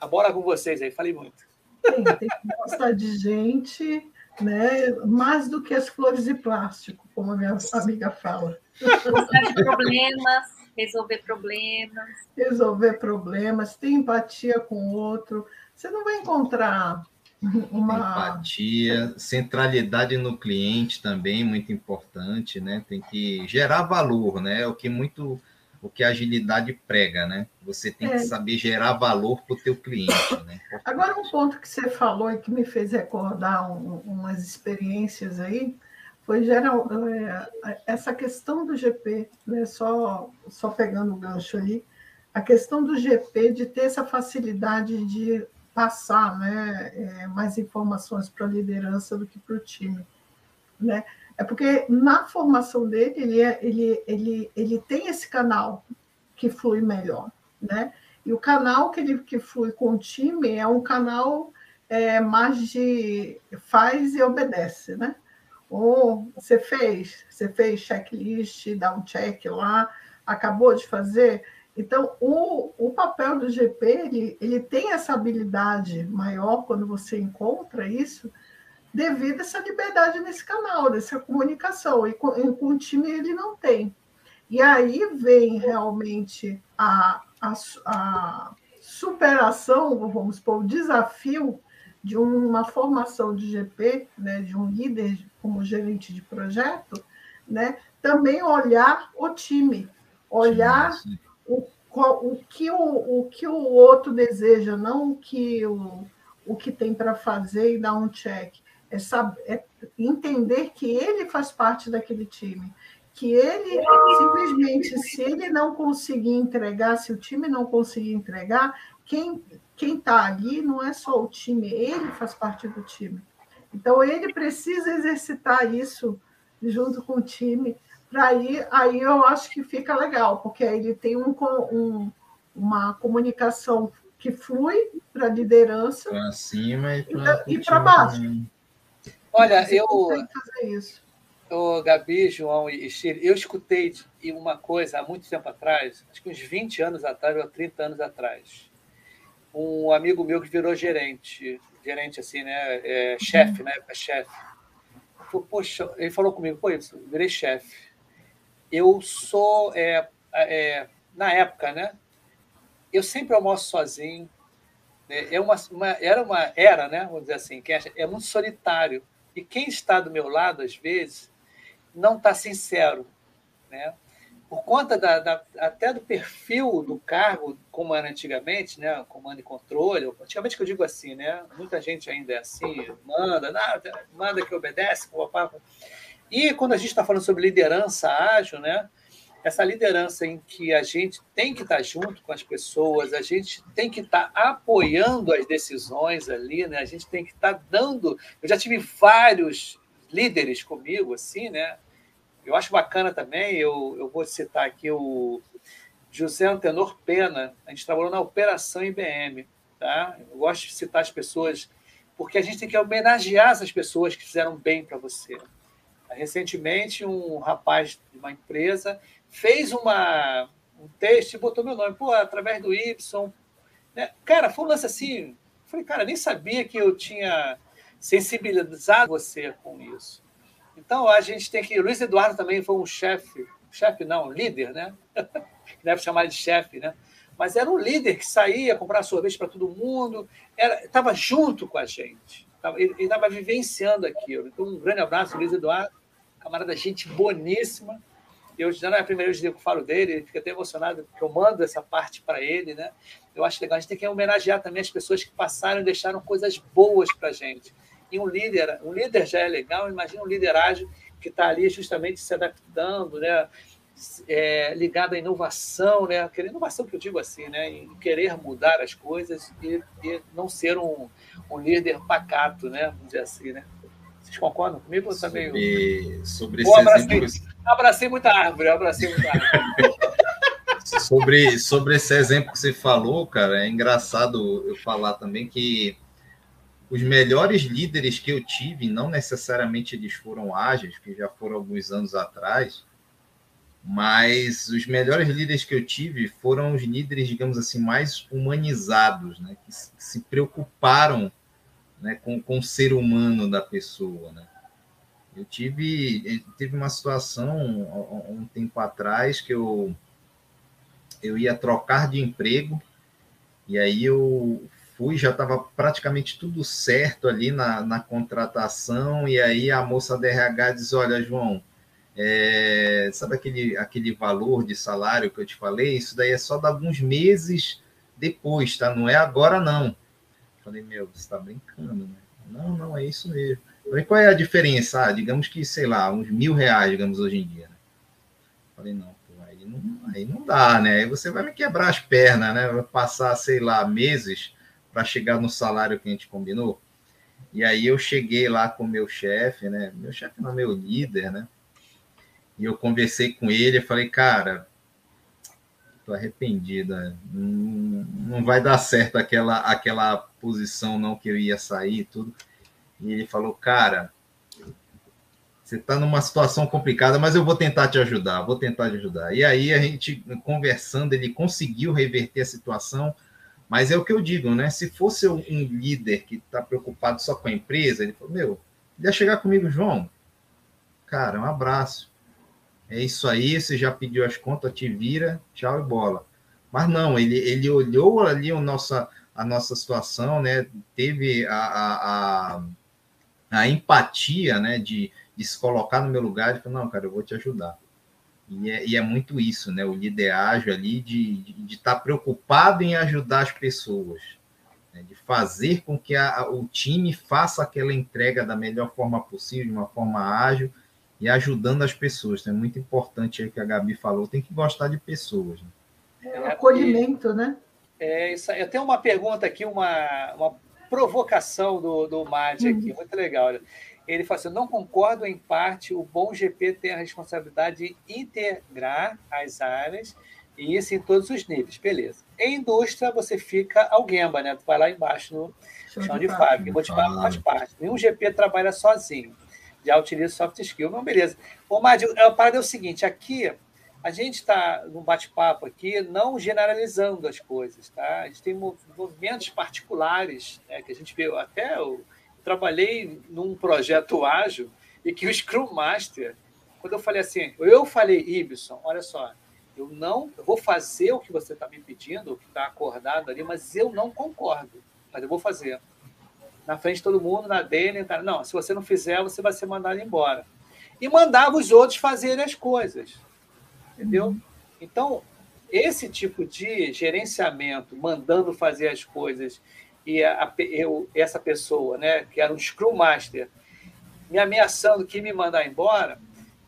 A bola com vocês aí, falei muito. Tem, tem que gostar de gente, né? mais do que as flores de plástico, como a minha amiga fala. Gostar de problemas, resolver problemas. Resolver problemas, ter empatia com o outro. Você não vai encontrar uma empatia, centralidade no cliente também muito importante, né? Tem que gerar valor, né? É o que muito o que a agilidade prega, né? Você tem é. que saber gerar valor para o teu cliente. Né? Agora, um ponto que você falou e que me fez recordar um, umas experiências aí, foi geral, é, essa questão do GP, né? só, só pegando o gancho ali, a questão do GP de ter essa facilidade de passar né, é, mais informações para a liderança do que para o time. Né? É porque na formação dele, ele, é, ele, ele, ele tem esse canal que flui melhor. Né? E o canal que, ele, que flui com o time é um canal é, mais de faz e obedece. Né? Ou você fez, você fez checklist, dá um check lá, acabou de fazer então, o, o papel do GP, ele, ele tem essa habilidade maior quando você encontra isso, devido a essa liberdade nesse canal, dessa comunicação. E com, e com o time ele não tem. E aí vem realmente a, a, a superação, vamos supor, o desafio de uma formação de GP, né, de um líder como gerente de projeto, né, também olhar o time, olhar sim, sim o, o, que o, o que o outro deseja, não o que o, o que tem para fazer e dar um check. É, saber, é entender que ele faz parte daquele time, que ele simplesmente, se ele não conseguir entregar, se o time não conseguir entregar, quem quem está ali não é só o time, ele faz parte do time. Então ele precisa exercitar isso junto com o time aí, aí eu acho que fica legal, porque aí ele tem um, um uma comunicação que flui para a liderança para cima e para baixo. Olha, Você eu. Fazer isso. Eu, Gabi, João e Chile, eu escutei uma coisa há muito tempo atrás, acho que uns 20 anos atrás ou 30 anos atrás. Um amigo meu que virou gerente, gerente assim, né? É, chefe, né? É chefe. Poxa, ele falou comigo, pô, eu virei chefe eu sou, é, é, na época, né? Eu sempre almoço sozinho. Né, é uma, uma, era uma era, né? Vamos dizer assim, que é, é muito solitário. E quem está do meu lado, às vezes, não está sincero, né? Por conta da, da, até do perfil do cargo, como era antigamente, né? Comando e controle. Antigamente que eu digo assim, né? Muita gente ainda é assim, manda, nada, manda que obedece, papai. E quando a gente está falando sobre liderança ágil, né? Essa liderança em que a gente tem que estar junto com as pessoas, a gente tem que estar apoiando as decisões ali, né? A gente tem que estar dando. Eu já tive vários líderes comigo, assim, né? Eu acho bacana também. Eu, eu vou citar aqui o José Antenor Pena. A gente trabalhou na operação IBM, tá? Eu gosto de citar as pessoas porque a gente tem que homenagear essas pessoas que fizeram bem para você. Recentemente, um rapaz de uma empresa fez uma, um texto e botou meu nome, pô, através do Y. Né? Cara, foi um lance assim. Falei, cara, nem sabia que eu tinha sensibilizado você com isso. Então, a gente tem que. Luiz Eduardo também foi um chefe, chefe não, líder, né? Deve chamar de chefe, né? Mas era um líder que saía comprar sorvete para todo mundo, estava junto com a gente, ele estava vivenciando aquilo. Então, um grande abraço, Luiz Eduardo camarada, gente boníssima. Eu já não é a primeira vez que eu falo dele, ele fica até emocionado porque eu mando essa parte para ele, né? Eu acho legal. A gente tem que homenagear também as pessoas que passaram e deixaram coisas boas para a gente. E um líder, um líder já é legal, imagina um líder ágil que está ali justamente se adaptando, né? É, ligado à inovação, né? Aquela inovação que eu digo assim, né? Em querer mudar as coisas e, e não ser um, um líder pacato, né? Vamos dizer assim, né? Vocês concordam comigo também? Sobre, sobre esse abracei, exemplo... abracei muita árvore, abracei muita árvore. sobre, sobre esse exemplo que você falou, cara, é engraçado eu falar também que os melhores líderes que eu tive, não necessariamente eles foram ágeis, que já foram alguns anos atrás, mas os melhores líderes que eu tive foram os líderes, digamos assim, mais humanizados, né? que se preocuparam né, com, com o ser humano da pessoa. Né? Eu tive, tive uma situação um tempo atrás que eu, eu ia trocar de emprego e aí eu fui, já estava praticamente tudo certo ali na, na contratação, e aí a moça da RH diz, olha, João, é, sabe aquele, aquele valor de salário que eu te falei? Isso daí é só de alguns meses depois, tá? Não é agora, não. Falei, meu, você está brincando, né? Não, não, é isso mesmo. Falei, qual é a diferença? Ah, digamos que, sei lá, uns mil reais, digamos, hoje em dia. Né? Falei, não, pô, aí não, aí não dá, né? Aí você vai me quebrar as pernas, né? Vai passar, sei lá, meses para chegar no salário que a gente combinou. E aí eu cheguei lá com meu chefe, né? Meu chefe não, meu líder, né? E eu conversei com ele e falei, cara, tô arrependida, não, não vai dar certo aquela, aquela posição não que eu ia sair tudo. E ele falou, cara, você está numa situação complicada, mas eu vou tentar te ajudar, vou tentar te ajudar. E aí a gente conversando, ele conseguiu reverter a situação, mas é o que eu digo, né? Se fosse um líder que está preocupado só com a empresa, ele falou: Meu, ia chegar comigo, João. Cara, um abraço. É isso aí, você já pediu as contas, te vira, tchau e bola. Mas não, ele, ele olhou ali a nossa, a nossa situação, né? Teve a, a, a, a empatia, né? De, de se colocar no meu lugar e falou: Não, cara, eu vou te ajudar. E é, e é, muito isso, né? O líder ágil ali de estar de, de tá preocupado em ajudar as pessoas, né? de fazer com que a, o time faça aquela entrega da melhor forma possível, de uma forma ágil e ajudando as pessoas. É muito importante aí que a Gabi falou, tem que gostar de pessoas. Né? É o acolhimento, né? É isso. Eu tenho uma pergunta aqui, uma, uma provocação do, do Madi aqui, uhum. muito legal. Olha ele fala assim: não concordo em parte, o bom GP tem a responsabilidade de integrar as áreas, e isso em todos os níveis, beleza. Em indústria, você fica alguemba, né? Tu vai lá embaixo no chão, chão de, de fábrica. Vou te falar, faz parte. Nenhum GP trabalha sozinho. Já utiliza soft skill. Não, beleza. Ô, Madi, a parada é o seguinte: aqui a gente está num bate-papo aqui, não generalizando as coisas, tá? A gente tem movimentos particulares, né, que a gente vê até o trabalhei num projeto ágil e que o Scrum Master, quando eu falei assim, eu falei, Ibson, olha só, eu não eu vou fazer o que você está me pedindo, o que está acordado ali, mas eu não concordo, mas eu vou fazer. Na frente de todo mundo, na dele, cara, não, se você não fizer, você vai ser mandado embora. E mandava os outros fazerem as coisas. Entendeu? Uhum. Então, esse tipo de gerenciamento, mandando fazer as coisas e a, eu, essa pessoa, né, que era um Scrum Master, me ameaçando que me mandar embora.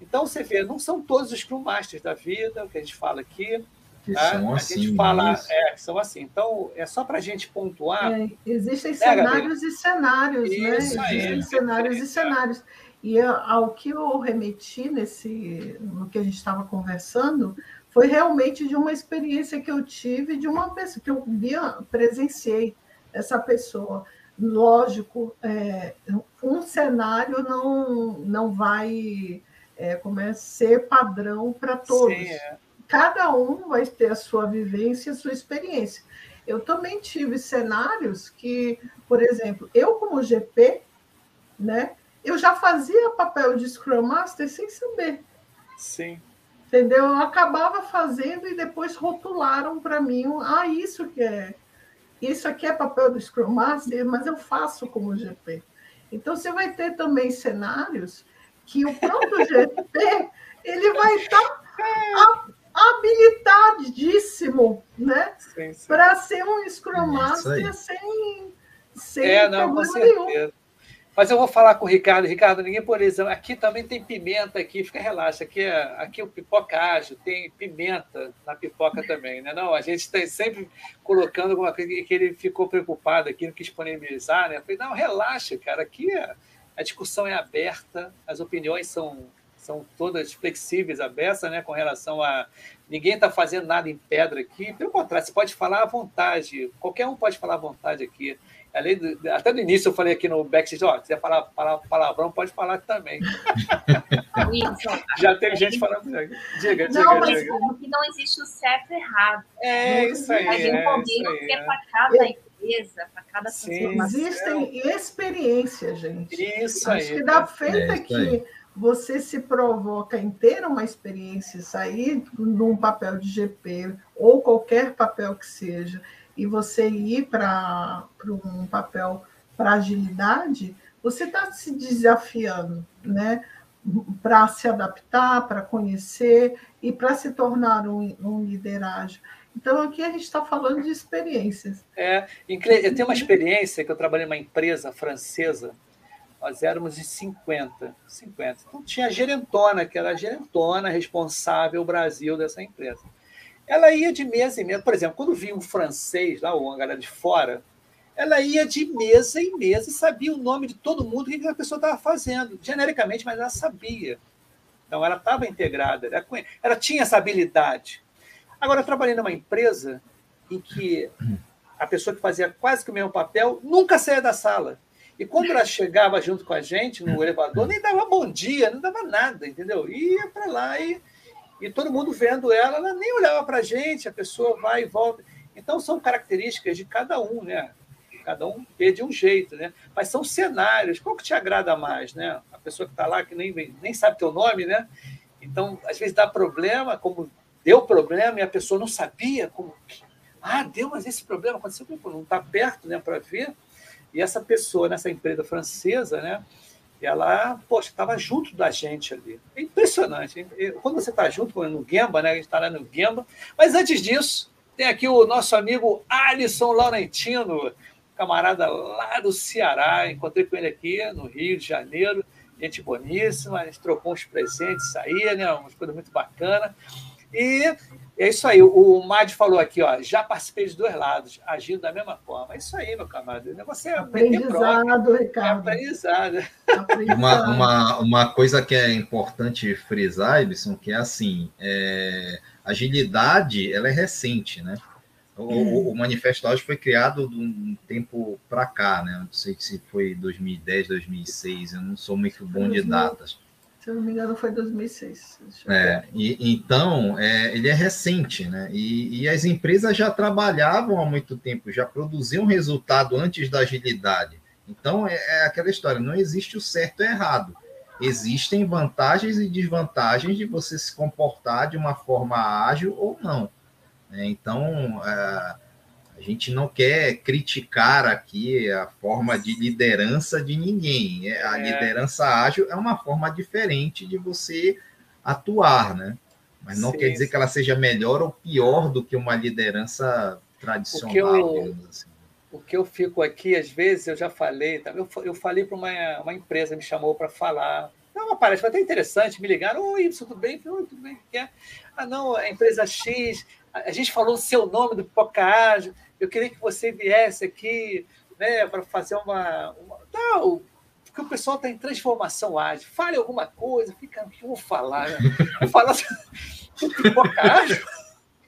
Então, você vê, não são todos os Scrum Masters da vida, que a gente fala aqui. Que tá? são a assim, gente fala, é, que são assim. Então, é só para a gente pontuar. É, existem né, cenários e cenários, né? Isso né? Aí, existem cenários e cenários. E ao que eu remeti nesse, no que a gente estava conversando, foi realmente de uma experiência que eu tive de uma pessoa que eu via, presenciei essa pessoa. Lógico, é, um cenário não, não vai é, como é, ser padrão para todos. Sim, é. Cada um vai ter a sua vivência, a sua experiência. Eu também tive cenários que, por exemplo, eu como GP, né, eu já fazia papel de Scrum Master sem saber. Sim. Entendeu? Eu acabava fazendo e depois rotularam para mim, ah, isso que é isso aqui é papel do Scrum Master, mas eu faço como GP. Então, você vai ter também cenários que o próprio GP ele vai estar habilitadíssimo né? para ser um Scrum é Master é sem, sem é, não, problema nenhum. Mas eu vou falar com o Ricardo. Ricardo, ninguém por exemplo, aqui também tem pimenta aqui, fica relaxa. Aqui, é, aqui o pipoca ágil, tem pimenta na pipoca também, né? Não, a gente está sempre colocando alguma coisa que ele ficou preocupado aqui, não quis disponibilizar, né? Eu falei, não, relaxa, cara, aqui a discussão é aberta, as opiniões são são todas flexíveis, abertas, né, com relação a ninguém está fazendo nada em pedra aqui. Pelo contrário, você pode falar à vontade, qualquer um pode falar à vontade aqui. Além do, até no início eu falei aqui no backstage, ó, se quiser falar, falar palavrão, pode falar também. Já teve gente falando. Diga, diga, não, mas diga. que não existe o certo e errado. É isso aí. É, isso aí. É. Tá empresa, para cada transformação. Existem experiências, gente. Isso Acho aí. que da feita é, que você se provoca em ter uma experiência, sair num papel de GP ou qualquer papel que seja, e você ir para um papel para agilidade, você está se desafiando, né? Para se adaptar, para conhecer e para se tornar um, um. Então, aqui a gente está falando de experiências. É, eu tenho uma experiência que eu trabalhei numa empresa francesa, nós éramos em 50, 50. Então, tinha a gerentona, que era a gerentona responsável Brasil dessa empresa. Ela ia de mesa em mesa, por exemplo, quando vinha um francês lá, ou uma galera de fora, ela ia de mesa em mesa e sabia o nome de todo mundo, o que a pessoa estava fazendo, genericamente, mas ela sabia. Então, ela estava integrada, ela, ela tinha essa habilidade. Agora, eu trabalhei numa empresa em que a pessoa que fazia quase que o mesmo papel nunca saía da sala. E quando ela chegava junto com a gente no elevador, nem dava bom dia, não dava nada, entendeu? Ia para lá e, e todo mundo vendo ela, ela nem olhava para a gente, a pessoa vai e volta. Então, são características de cada um, né? Cada um vê de um jeito, né? Mas são cenários. Qual que te agrada mais, né? A pessoa que está lá, que nem, nem sabe teu nome, né? Então, às vezes dá problema, como deu problema e a pessoa não sabia como. Ah, deu, mas esse problema aconteceu, não está perto né, para ver. E essa pessoa, nessa empresa francesa, né, ela, poxa, estava junto da gente ali. É impressionante. Quando você está junto no Gemba, né, a gente está lá no Gemba. Mas antes disso, tem aqui o nosso amigo Alisson Laurentino, camarada lá do Ceará. Encontrei com ele aqui no Rio de Janeiro. Gente boníssima, a gente trocou uns presentes aí, né? Umas coisas muito bacanas. E é isso aí. O Mad falou aqui, ó, já participei dos dois lados, agindo da mesma forma. É isso aí, meu camarada. O negócio é aprendizado, Ricardo. É aprendizado. Uma, uma, uma coisa que é importante frisar, Ibson, que é assim, é, agilidade, ela é recente, né? O, o, o Manifesto Ágil foi criado de um tempo para cá, né? Não sei se foi 2010, 2006, eu não sou muito bom de datas. Se eu não me engano, foi 2006. É, e, então, é, ele é recente, né? E, e, as empresas já trabalhavam há muito tempo, já produziam resultado antes da agilidade. Então, é, é aquela história: não existe o certo e errado. Existem vantagens e desvantagens de você se comportar de uma forma ágil ou não. Né? Então, é, gente não quer criticar aqui a forma de liderança de ninguém. É, a é. liderança ágil é uma forma diferente de você atuar, né? Mas não sim, quer dizer que ela seja melhor ou pior do que uma liderança tradicional. O que eu, assim. o que eu fico aqui, às vezes, eu já falei, tá? eu, eu falei para uma, uma empresa, me chamou para falar. É uma palestra até interessante, me ligaram, oi, tudo bem? Oi, tudo bem? Quer? Ah, não, a empresa X, a gente falou o seu nome do Pipoca Ágil, eu queria que você viesse aqui né, para fazer uma. uma não, porque o pessoal está em transformação ágil. Fale alguma coisa, fica, o que eu vou falar? Né? Vou falar pipoca ágil.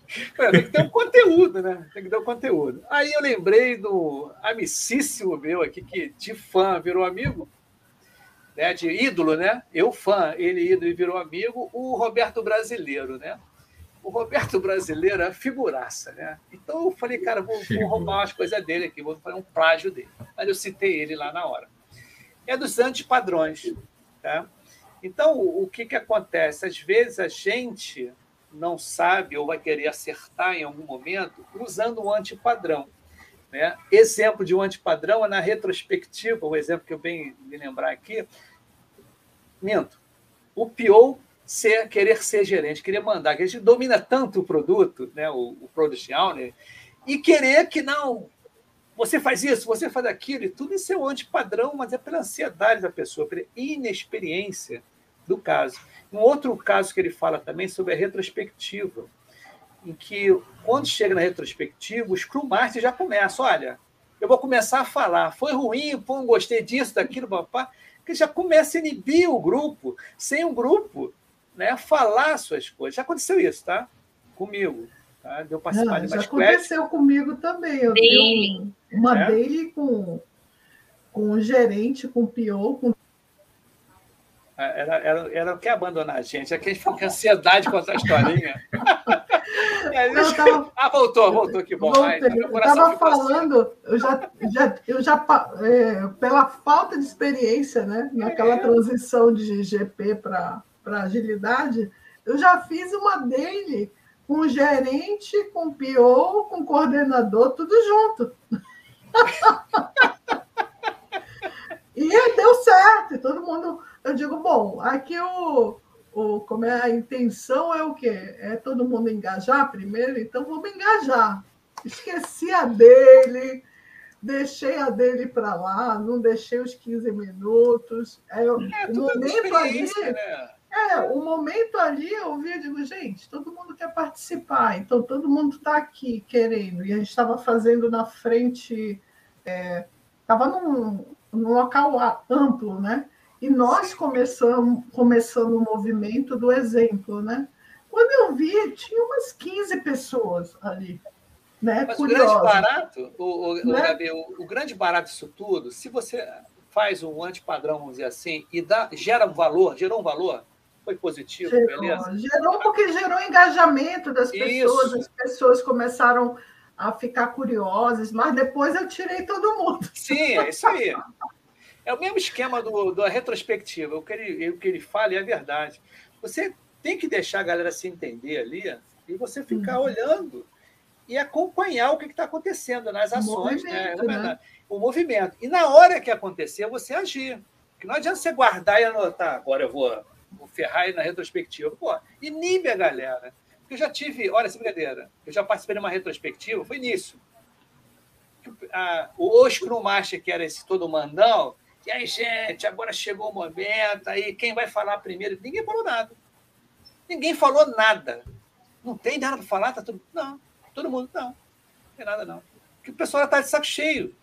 Tem que ter um conteúdo, né? Tem que ter um conteúdo. Aí eu lembrei do amicíssimo meu aqui, que de fã virou amigo, né? De ídolo, né? Eu fã, ele ídolo e virou amigo, o Roberto Brasileiro, né? O Roberto Brasileiro é figuraça, né? Então eu falei, cara, vou, vou roubar umas coisas dele aqui, vou fazer um plágio dele. Mas eu citei ele lá na hora. É dos antipadrões, tá? Então, o que, que acontece? Às vezes a gente não sabe ou vai querer acertar em algum momento usando um antipadrão. Né? Exemplo de um antipadrão é na retrospectiva, o exemplo que eu bem me lembrar aqui. Minto. O PO ser, querer ser gerente, querer mandar, que a gente domina tanto o produto, né, o, o Product Owner, e querer que não, você faz isso, você faz aquilo, e tudo isso é o antipadrão, mas é pela ansiedade da pessoa, pela inexperiência do caso. Um outro caso que ele fala também sobre a retrospectiva, em que, quando chega na retrospectiva, o Scrum Master já começa, olha, eu vou começar a falar, foi ruim, pô, gostei disso, daquilo, papá, que já começa a inibir o grupo. Sem um grupo, né, falar suas coisas. Já aconteceu isso, tá? Comigo. Tá? Deu participar Não, de Já aconteceu comigo também. Eu tenho uma é? dele com, com o gerente, com o PO, com é, era, era, era o que abandonar a gente. É que a gente fica com ansiedade com essa historinha. É, eu tava... Ah, voltou, voltou, que bom. Ai, eu estava falando, eu já, já, eu já é, pela falta de experiência, né, naquela é. transição de GP para agilidade, eu já fiz uma dele com gerente, com PO, com coordenador, tudo junto. e deu certo, todo mundo. Eu digo, bom, aqui o, o, como é a intenção é o quê? É todo mundo engajar primeiro, então vamos engajar. Esqueci a dele, deixei a dele para lá, não deixei os 15 minutos. É, é o momento ali. Né? É, o momento ali eu vi, eu digo, gente, todo mundo quer participar, então todo mundo está aqui querendo. E a gente estava fazendo na frente, estava é, num, num local amplo, né? E nós começamos, começando o movimento do exemplo, né? Quando eu vi, tinha umas 15 pessoas ali. Né, Mas curiosas. o grande barato, o, o, né? Gabi, o, o, grande barato disso tudo, se você faz um antipadrão, vamos dizer assim, e dá, gera um valor, gerou um valor, foi positivo, gerou, beleza? Gerou porque gerou engajamento das pessoas, Isso. as pessoas começaram a ficar curiosas, mas depois eu tirei todo mundo. Sim, é isso aí. É o mesmo esquema do, da retrospectiva. O que, ele, o que ele fala é a verdade. Você tem que deixar a galera se entender ali e você ficar uhum. olhando e acompanhar o que está acontecendo nas ações, né? É né? O movimento. E na hora que acontecer, você agir. Porque não adianta você guardar e anotar. Agora eu vou o Ferrari na retrospectiva. Pô, inibe a galera. Eu já tive, olha essa brincadeira, eu já participei de uma retrospectiva, foi nisso. A, o Scrum Master, que era esse todo mandão, e aí, gente, agora chegou o momento, aí quem vai falar primeiro? Ninguém falou nada. Ninguém falou nada. Não tem nada para falar? Tá tudo... Não, todo mundo, não. Não tem nada, não. Porque o pessoal está de saco cheio.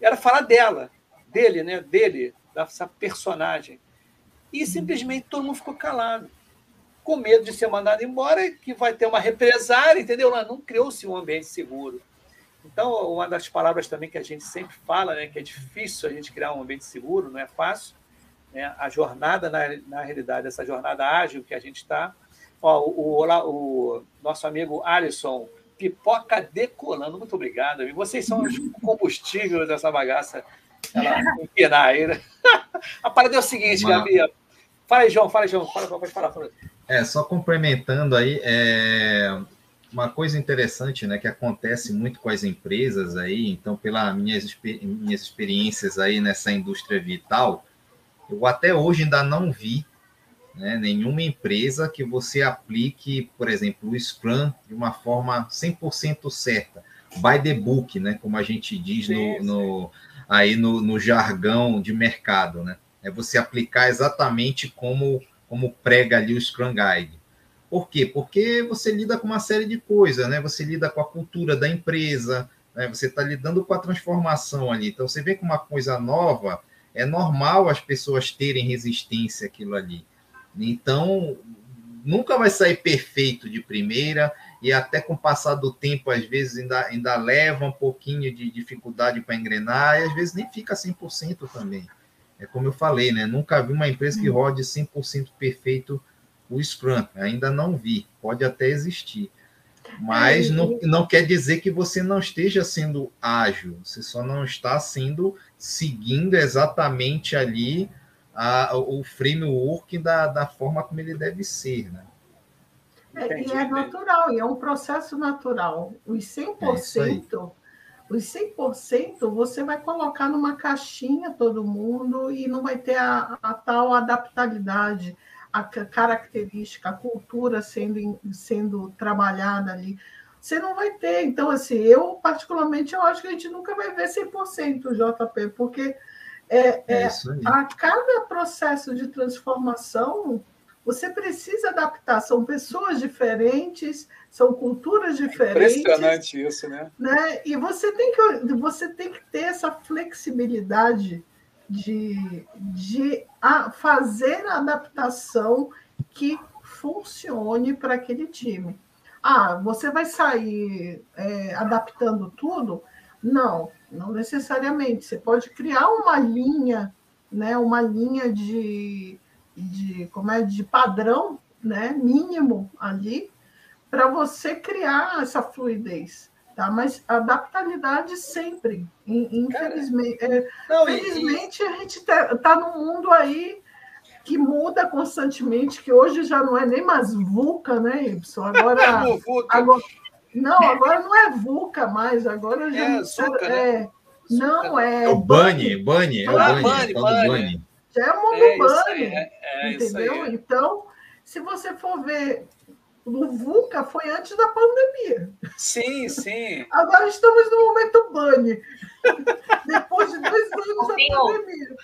Era falar dela, dele, né? Dele, dessa personagem. E simplesmente todo mundo ficou calado, com medo de ser mandado embora, que vai ter uma represária, entendeu? Lá não criou-se um ambiente seguro. Então, uma das palavras também que a gente sempre fala, né, que é difícil a gente criar um ambiente seguro, não é fácil. Né? A jornada, na, na realidade, essa jornada ágil que a gente está. O, o, o, nosso amigo Alisson, pipoca decolando, muito obrigado. Vocês são os combustíveis dessa bagaça. Ela empinar aí, né? A parada é o seguinte, Gabi, Fala aí, João, fala aí, João. Fala, falar. Fala. É, só complementando aí, é uma coisa interessante, né, que acontece muito com as empresas aí, então, pelas minhas, minhas experiências aí nessa indústria vital, eu até hoje ainda não vi né, nenhuma empresa que você aplique, por exemplo, o Scrum de uma forma 100% certa, by the book, né, como a gente diz no, no aí no, no jargão de mercado, né? É você aplicar exatamente como, como prega ali o Scrum Guide. Por quê? Porque você lida com uma série de coisas, né? Você lida com a cultura da empresa, né? você está lidando com a transformação ali. Então, você vê que uma coisa nova, é normal as pessoas terem resistência àquilo ali. Então, nunca vai sair perfeito de primeira, e até com o passar do tempo, às vezes ainda, ainda leva um pouquinho de dificuldade para engrenar, e às vezes nem fica 100% também. É como eu falei, né? Nunca vi uma empresa que hum. rode 100% perfeito o Scrum. Ainda não vi. Pode até existir. Mas não, não quer dizer que você não esteja sendo ágil. Você só não está sendo seguindo exatamente ali a, o framework da, da forma como ele deve ser, né? É, e é natural, e é um processo natural. Os 100% é os 100% você vai colocar numa caixinha todo mundo e não vai ter a, a tal adaptabilidade, a característica, a cultura sendo, sendo trabalhada ali. Você não vai ter. Então, assim, eu, particularmente, eu acho que a gente nunca vai ver 100% JP, porque é, é, é a cada processo de transformação você precisa adaptar. São pessoas diferentes, são culturas é diferentes. impressionante isso, né? né? E você tem, que, você tem que ter essa flexibilidade de, de a fazer a adaptação que funcione para aquele time. Ah, você vai sair é, adaptando tudo? Não, não necessariamente. Você pode criar uma linha, né, uma linha de de como é de padrão, né, mínimo ali, para você criar essa fluidez. Tá? Mas adaptabilidade sempre. Infelizmente, é, não, infelizmente e... a gente está tá num mundo aí que muda constantemente, que hoje já não é nem mais VUCA, né, Y? Agora, agora não, agora não é VUCA mais, agora já é, é, né? não é. É o Bunny, Bunny, é o ah, Bunny, Bunny, Bunny. Já é o mundo é Bunny, é, é, entendeu? Então, se você for ver o VUCA foi antes da pandemia. Sim, sim. Agora estamos no momento Bunny. Depois de dois anos da pandemia.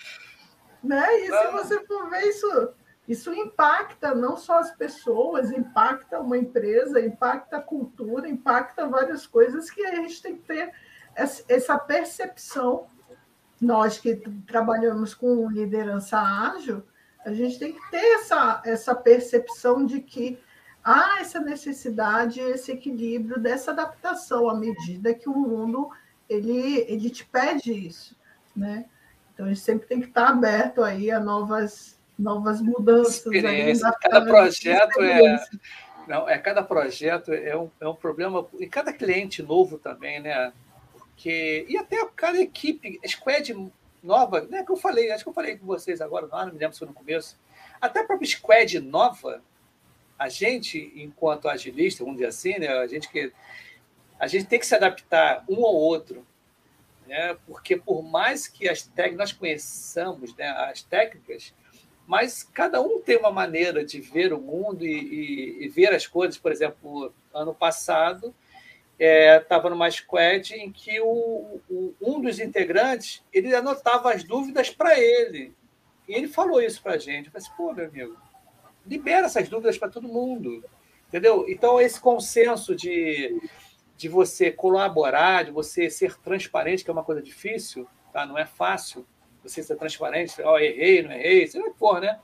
Né? E se você for ver isso, isso impacta não só as pessoas, impacta uma empresa, impacta a cultura, impacta várias coisas que a gente tem que ter essa percepção. Nós que trabalhamos com liderança ágil, a gente tem que ter essa, essa percepção de que há essa necessidade, esse equilíbrio dessa adaptação à medida que o mundo ele, ele te pede isso, né? Então, a gente sempre tem que estar aberto aí a novas, novas mudanças. Experiência. cada projeto é... Não, é cada projeto é um, é um problema, e cada cliente novo também, né? Porque, e até cada equipe, squad nova, né? Que eu falei, acho que eu falei com vocês agora, não me lembro se foi no começo. Até a própria squad nova, a gente, enquanto agilista, vamos dizer assim, né? A gente que a gente tem que se adaptar um ao outro né? porque por mais que as técnicas nós conheçamos né, as técnicas, mas cada um tem uma maneira de ver o mundo e, e, e ver as coisas. Por exemplo, ano passado estava é, numa squad em que o, o, um dos integrantes ele anotava as dúvidas para ele e ele falou isso para a gente. Eu falei assim, pô, meu amigo, libera essas dúvidas para todo mundo, entendeu? Então esse consenso de de você colaborar, de você ser transparente, que é uma coisa difícil, tá? não é fácil você ser transparente, ó, oh, errei, não errei, sei lá for, né?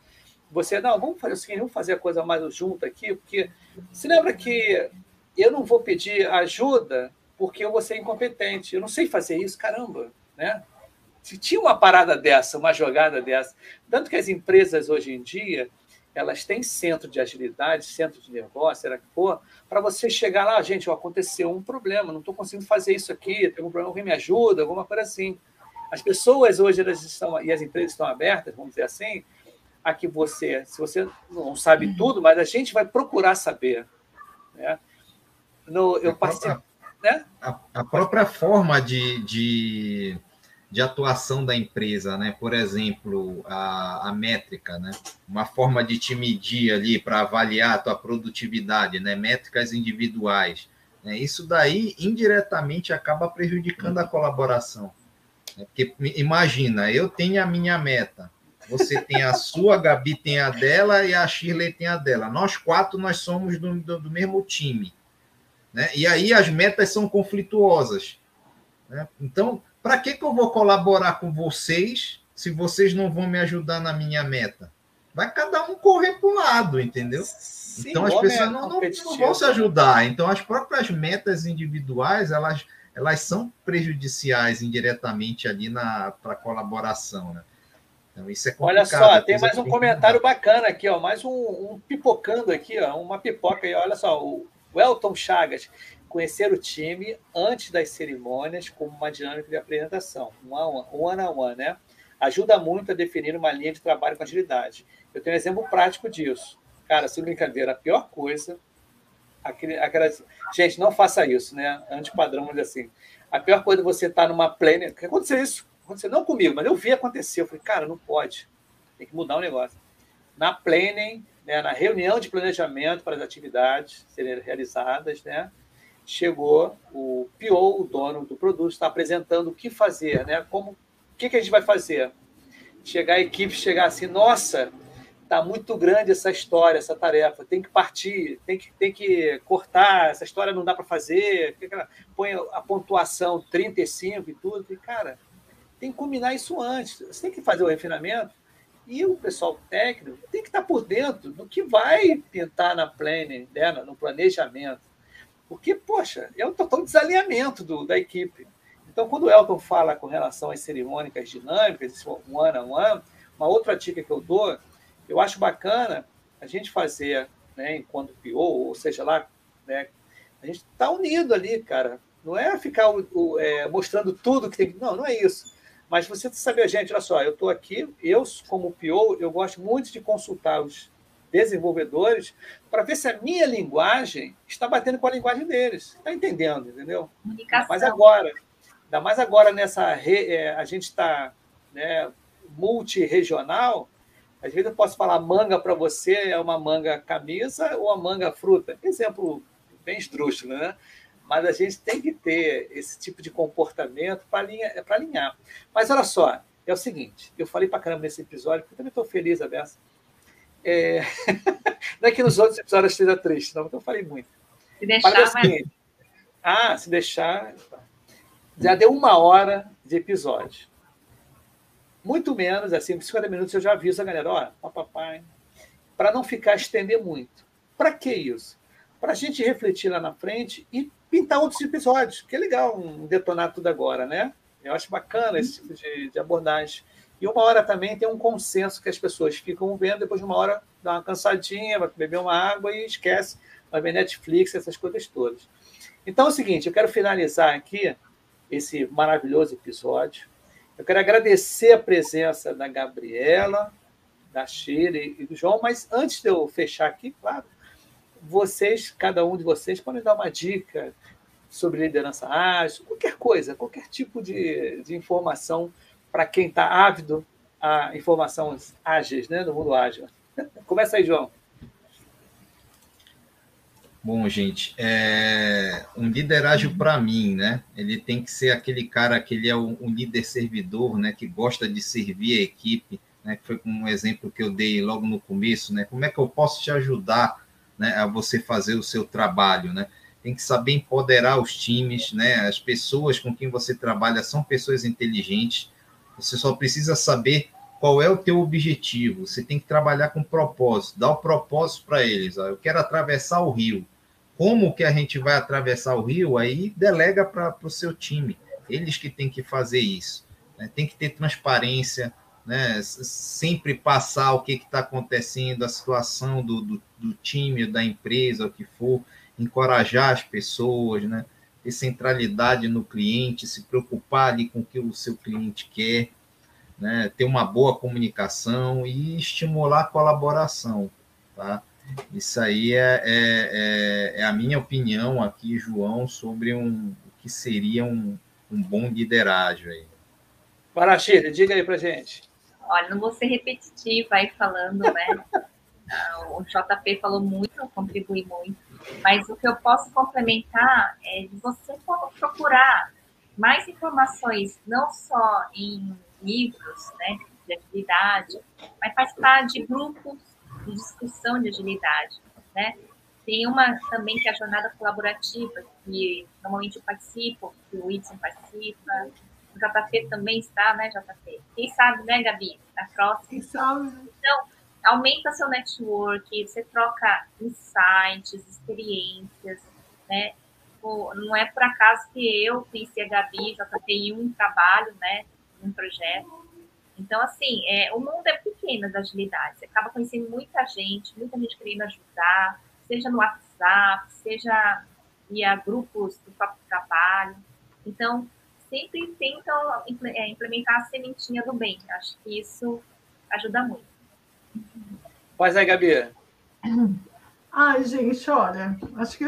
Você, não, vamos fazer o seguinte, vamos fazer a coisa mais junto aqui, porque se lembra que eu não vou pedir ajuda porque eu vou ser incompetente, eu não sei fazer isso, caramba, né? Se tinha uma parada dessa, uma jogada dessa, tanto que as empresas hoje em dia, elas têm centro de agilidade, centro de negócio, será que for, para você chegar lá, gente, ó, aconteceu um problema, não estou conseguindo fazer isso aqui, tem um problema, alguém me ajuda, alguma coisa assim. As pessoas hoje elas estão, e as empresas estão abertas, vamos dizer assim, a que você, se você não sabe uhum. tudo, mas a gente vai procurar saber. Né? No, eu participo. Né? A, a própria forma de, de de atuação da empresa, né? Por exemplo, a, a métrica, né? Uma forma de te medir ali para avaliar a tua produtividade, né? Métricas individuais. Né? Isso daí indiretamente acaba prejudicando a colaboração. Né? Porque imagina, eu tenho a minha meta, você tem a sua, a Gabi tem a dela e a Shirley tem a dela. Nós quatro nós somos do, do, do mesmo time, né? E aí as metas são conflituosas. Né? Então para que, que eu vou colaborar com vocês se vocês não vão me ajudar na minha meta? Vai cada um correr para um lado, entendeu? Sim, então as pessoas é não, não, não, vão se ajudar. Então as próprias metas individuais elas, elas são prejudiciais indiretamente ali na para colaboração, né? Então isso é complicado. Olha só, tem mais um comentário bacana aqui, ó, mais um, um, pipocando aqui, ó, uma pipoca aí. Olha só, o Elton Chagas conhecer o time antes das cerimônias como uma dinâmica de apresentação, um a one, one, on one né? Ajuda muito a definir uma linha de trabalho com agilidade. Eu tenho um exemplo prático disso. Cara, sem brincadeira, a pior coisa, aquele, aquela, gente, não faça isso, né? Antipadrão, mas assim. A pior coisa é você estar tá numa. Que aconteceu isso? Aconteceu não comigo, mas eu vi acontecer. Eu falei, cara, não pode. Tem que mudar o negócio. Na planning, né, na reunião de planejamento para as atividades serem realizadas, né? chegou o PO, o dono do produto, está apresentando o que fazer, né? Como, o que, que a gente vai fazer? Chegar a equipe, chegar assim, nossa, está muito grande essa história, essa tarefa, tem que partir, tem que, tem que cortar, essa história não dá para fazer, põe a pontuação 35 e tudo, e cara, tem que combinar isso antes, você tem que fazer o refinamento, e o pessoal técnico tem que estar por dentro do que vai pintar na planning, né, no planejamento. Porque, poxa, é um total desalinhamento do, da equipe. Então, quando o Elton fala com relação às cerimônicas dinâmicas, esse one on one, uma outra dica que eu dou, eu acho bacana a gente fazer, né, enquanto PO, ou seja lá, Né? A gente está unido ali, cara. Não é ficar é, mostrando tudo que tem. Não, não é isso. Mas você saber, gente, olha só, eu estou aqui, eu, como PO, eu gosto muito de consultar os desenvolvedores para ver se a minha linguagem está batendo com a linguagem deles. Está entendendo, entendeu? Comunicação. Mas agora, ainda mais agora nessa. Re, é, a gente está né, multiregional, às vezes eu posso falar manga para você é uma manga camisa ou a manga fruta. Exemplo bem esdrúxulo, né? Mas a gente tem que ter esse tipo de comportamento para alinhar, alinhar. Mas olha só, é o seguinte, eu falei para caramba nesse episódio, porque eu também estou feliz, a É... Não é que nos outros episódios esteja triste, não, porque eu falei muito. Se deixar, mas... É Ah, se deixar... Já deu uma hora de episódio. Muito menos, assim, 50 minutos eu já aviso a galera, ó, papai, para não ficar estender muito. Para que isso? Para a gente refletir lá na frente e pintar outros episódios, que é legal um detonar tudo agora, né? Eu acho bacana esse tipo de, de abordagem. E uma hora também tem um consenso que as pessoas ficam vendo, depois de uma hora dá uma cansadinha, vai beber uma água e esquece, vai ver Netflix, essas coisas todas. Então é o seguinte, eu quero finalizar aqui esse maravilhoso episódio. Eu quero agradecer a presença da Gabriela, da Sheila e do João, mas antes de eu fechar aqui, claro, vocês, cada um de vocês, podem dar uma dica sobre liderança ágil, qualquer coisa, qualquer tipo de, de informação para quem está ávido a informações ágeis, né, no mundo ágil. Começa aí, João. Bom, gente, é... um líder ágil para mim, né? Ele tem que ser aquele cara que ele é um líder servidor, né? Que gosta de servir a equipe, né? Que foi um exemplo que eu dei logo no começo, né? Como é que eu posso te ajudar, né? A você fazer o seu trabalho, né? Tem que saber empoderar os times, né? As pessoas com quem você trabalha são pessoas inteligentes. Você só precisa saber qual é o teu objetivo. Você tem que trabalhar com propósito, dar o propósito para eles. Ó, eu quero atravessar o rio como que a gente vai atravessar o rio, aí delega para o seu time. Eles que têm que fazer isso. Né? Tem que ter transparência, né? sempre passar o que está acontecendo, a situação do, do, do, time, da empresa, o que for, encorajar as pessoas, né? ter centralidade no cliente, se preocupar ali com o que o seu cliente quer, né? ter uma boa comunicação e estimular a colaboração. Tá? Isso aí é, é, é, é, a minha opinião aqui, João, sobre um, o que seria um, um bom liderágio aí. Parachira, diga aí pra gente. Olha, não vou ser repetitiva aí falando, né? o JP falou muito, contribui muito, mas o que eu posso complementar é de você procurar mais informações, não só em livros, né, de atividade, mas participar de grupos de discussão de agilidade, né? Tem uma também que é a jornada colaborativa, que normalmente eu participo, que o Whitson participa, JP também está, né, JP? Quem sabe, né, Gabi? Na próxima. Quem sabe. Então, aumenta seu network, você troca insights, experiências, né? Não é por acaso que eu conheci a Gabi, JP em um trabalho, né, um projeto. Então, assim, é, o mundo é pequeno da agilidade. Você acaba conhecendo muita gente, muita gente querendo ajudar, seja no WhatsApp, seja via grupos do próprio trabalho. Então, sempre tentam é, implementar a sementinha do bem. Acho que isso ajuda muito. Pois é, Gabi. Ai, gente, olha, acho que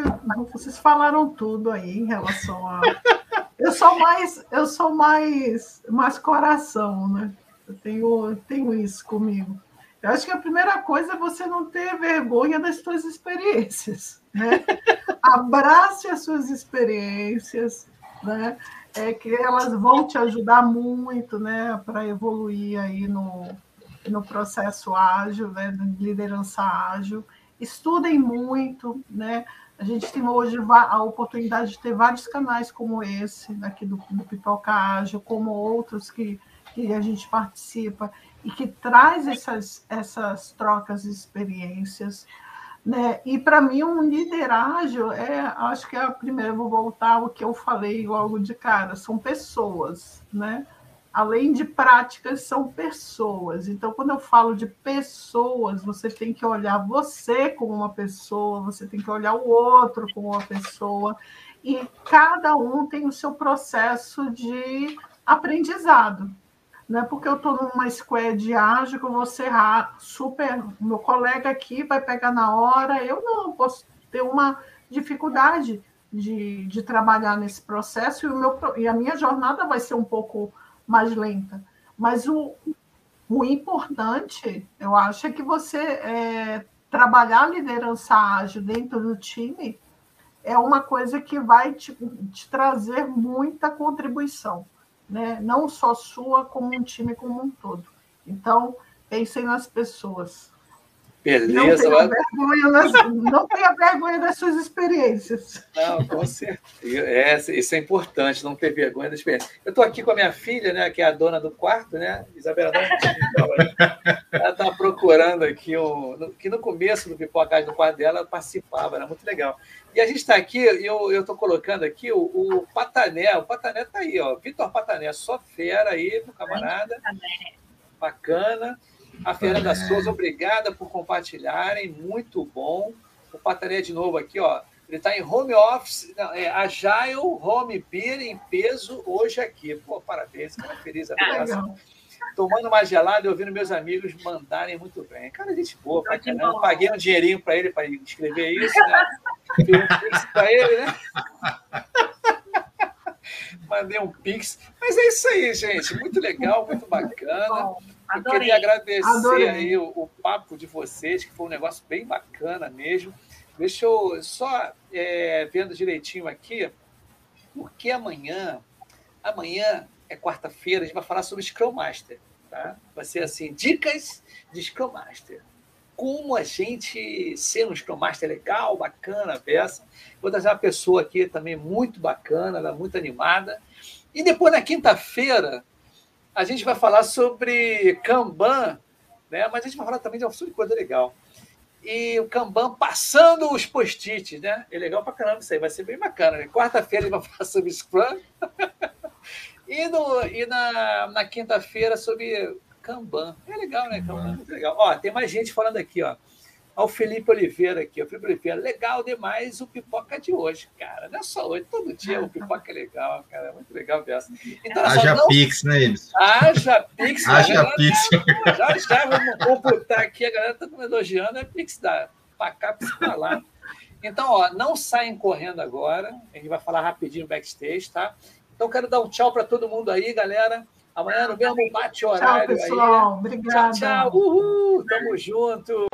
vocês falaram tudo aí em relação a. Eu sou mais, eu sou mais, mais coração, né? Eu tenho, tenho isso comigo. Eu acho que a primeira coisa é você não ter vergonha das suas experiências. Né? Abrace as suas experiências, né? É que elas vão te ajudar muito né? para evoluir aí no, no processo ágil, né? de liderança ágil. Estudem muito, né? A gente tem hoje a oportunidade de ter vários canais como esse, aqui do, do Pipoca Ágil, como outros que que a gente participa e que traz essas, essas trocas de experiências. Né? E para mim, um liderágio é, acho que é a primeira, vou voltar ao que eu falei logo de cara, são pessoas. Né? além de práticas, são pessoas. Então, quando eu falo de pessoas, você tem que olhar você como uma pessoa, você tem que olhar o outro como uma pessoa, e cada um tem o seu processo de aprendizado. Não é porque eu estou numa squad ágil que eu vou ser super. Meu colega aqui vai pegar na hora, eu não, posso ter uma dificuldade de, de trabalhar nesse processo e, o meu, e a minha jornada vai ser um pouco mais lenta. Mas o, o importante, eu acho, é que você é, trabalhar a liderança ágil dentro do time é uma coisa que vai te, te trazer muita contribuição né? não só sua, como um time como um todo. Então, pensem nas pessoas. Beleza. Não tenha, vergonha, das, não tenha vergonha das suas experiências. Não, com certeza. É, isso é importante, não ter vergonha das experiências. Eu estou aqui com a minha filha, né, que é a dona do quarto, né? Isabela, ela está procurando aqui, um, que no começo do Pipocagem do quarto dela, participava, era muito legal. E a gente está aqui, eu estou colocando aqui o, o, Patané, o Patané está aí, ó, Vitor Patané, só fera aí, meu camarada. Bacana. A Fernanda Souza, obrigada por compartilharem, muito bom. O Patané de novo aqui, ó. Ele está em home office, não, é Agile Home Beer em peso hoje aqui. Pô, parabéns, cara feliz, abraço. Tomando uma gelada e ouvindo meus amigos mandarem muito bem. Cara, gente boa pra caramba. Paguei um dinheirinho para ele para escrever isso, né? Fiz um pix para ele, né? Mandei um pix. Mas é isso aí, gente. Muito legal, muito bacana. Eu queria agradecer Adorei. aí o, o, papo de vocês, que foi um negócio bem bacana mesmo. Deixa eu só é, vendo direitinho aqui, porque amanhã, amanhã é quarta-feira, a gente vai falar sobre Scrum Master. Tá? Vai ser assim, dicas de Scrum Master. Como a gente ser um Scrum Master legal, bacana, peça. Vou trazer uma pessoa aqui também muito bacana, ela é muito animada. E depois, na quinta-feira, a gente vai falar sobre Kanban, né? mas a gente vai falar também de uma coisa legal. E o Kanban passando os post-its, né? É legal pra caramba isso aí, vai ser bem bacana. Né? Quarta-feira ele vai falar sobre Scrum. E no, e na, na quinta-feira sobre Kanban. É legal, né? Kanban, é muito legal. Ó, tem mais gente falando aqui, ó ao Felipe Oliveira aqui. O Felipe Oliveira, legal demais o pipoca de hoje, cara. Não é só hoje, todo dia o pipoca é legal, cara. É muito legal dessa. Então, Haja não... Pix, né, Ibs? Haja Pix. Haja Pix. Já, já vamos computar aqui, a galera está me elogiando, é Pix da para cá, Pix para lá. Então, ó, não saem correndo agora. A gente vai falar rapidinho backstage, tá? Então, quero dar um tchau para todo mundo aí, galera. Amanhã no mesmo bate horário tchau, pessoal. aí. Obrigada. Tchau, tchau. Uhul. Tamo junto.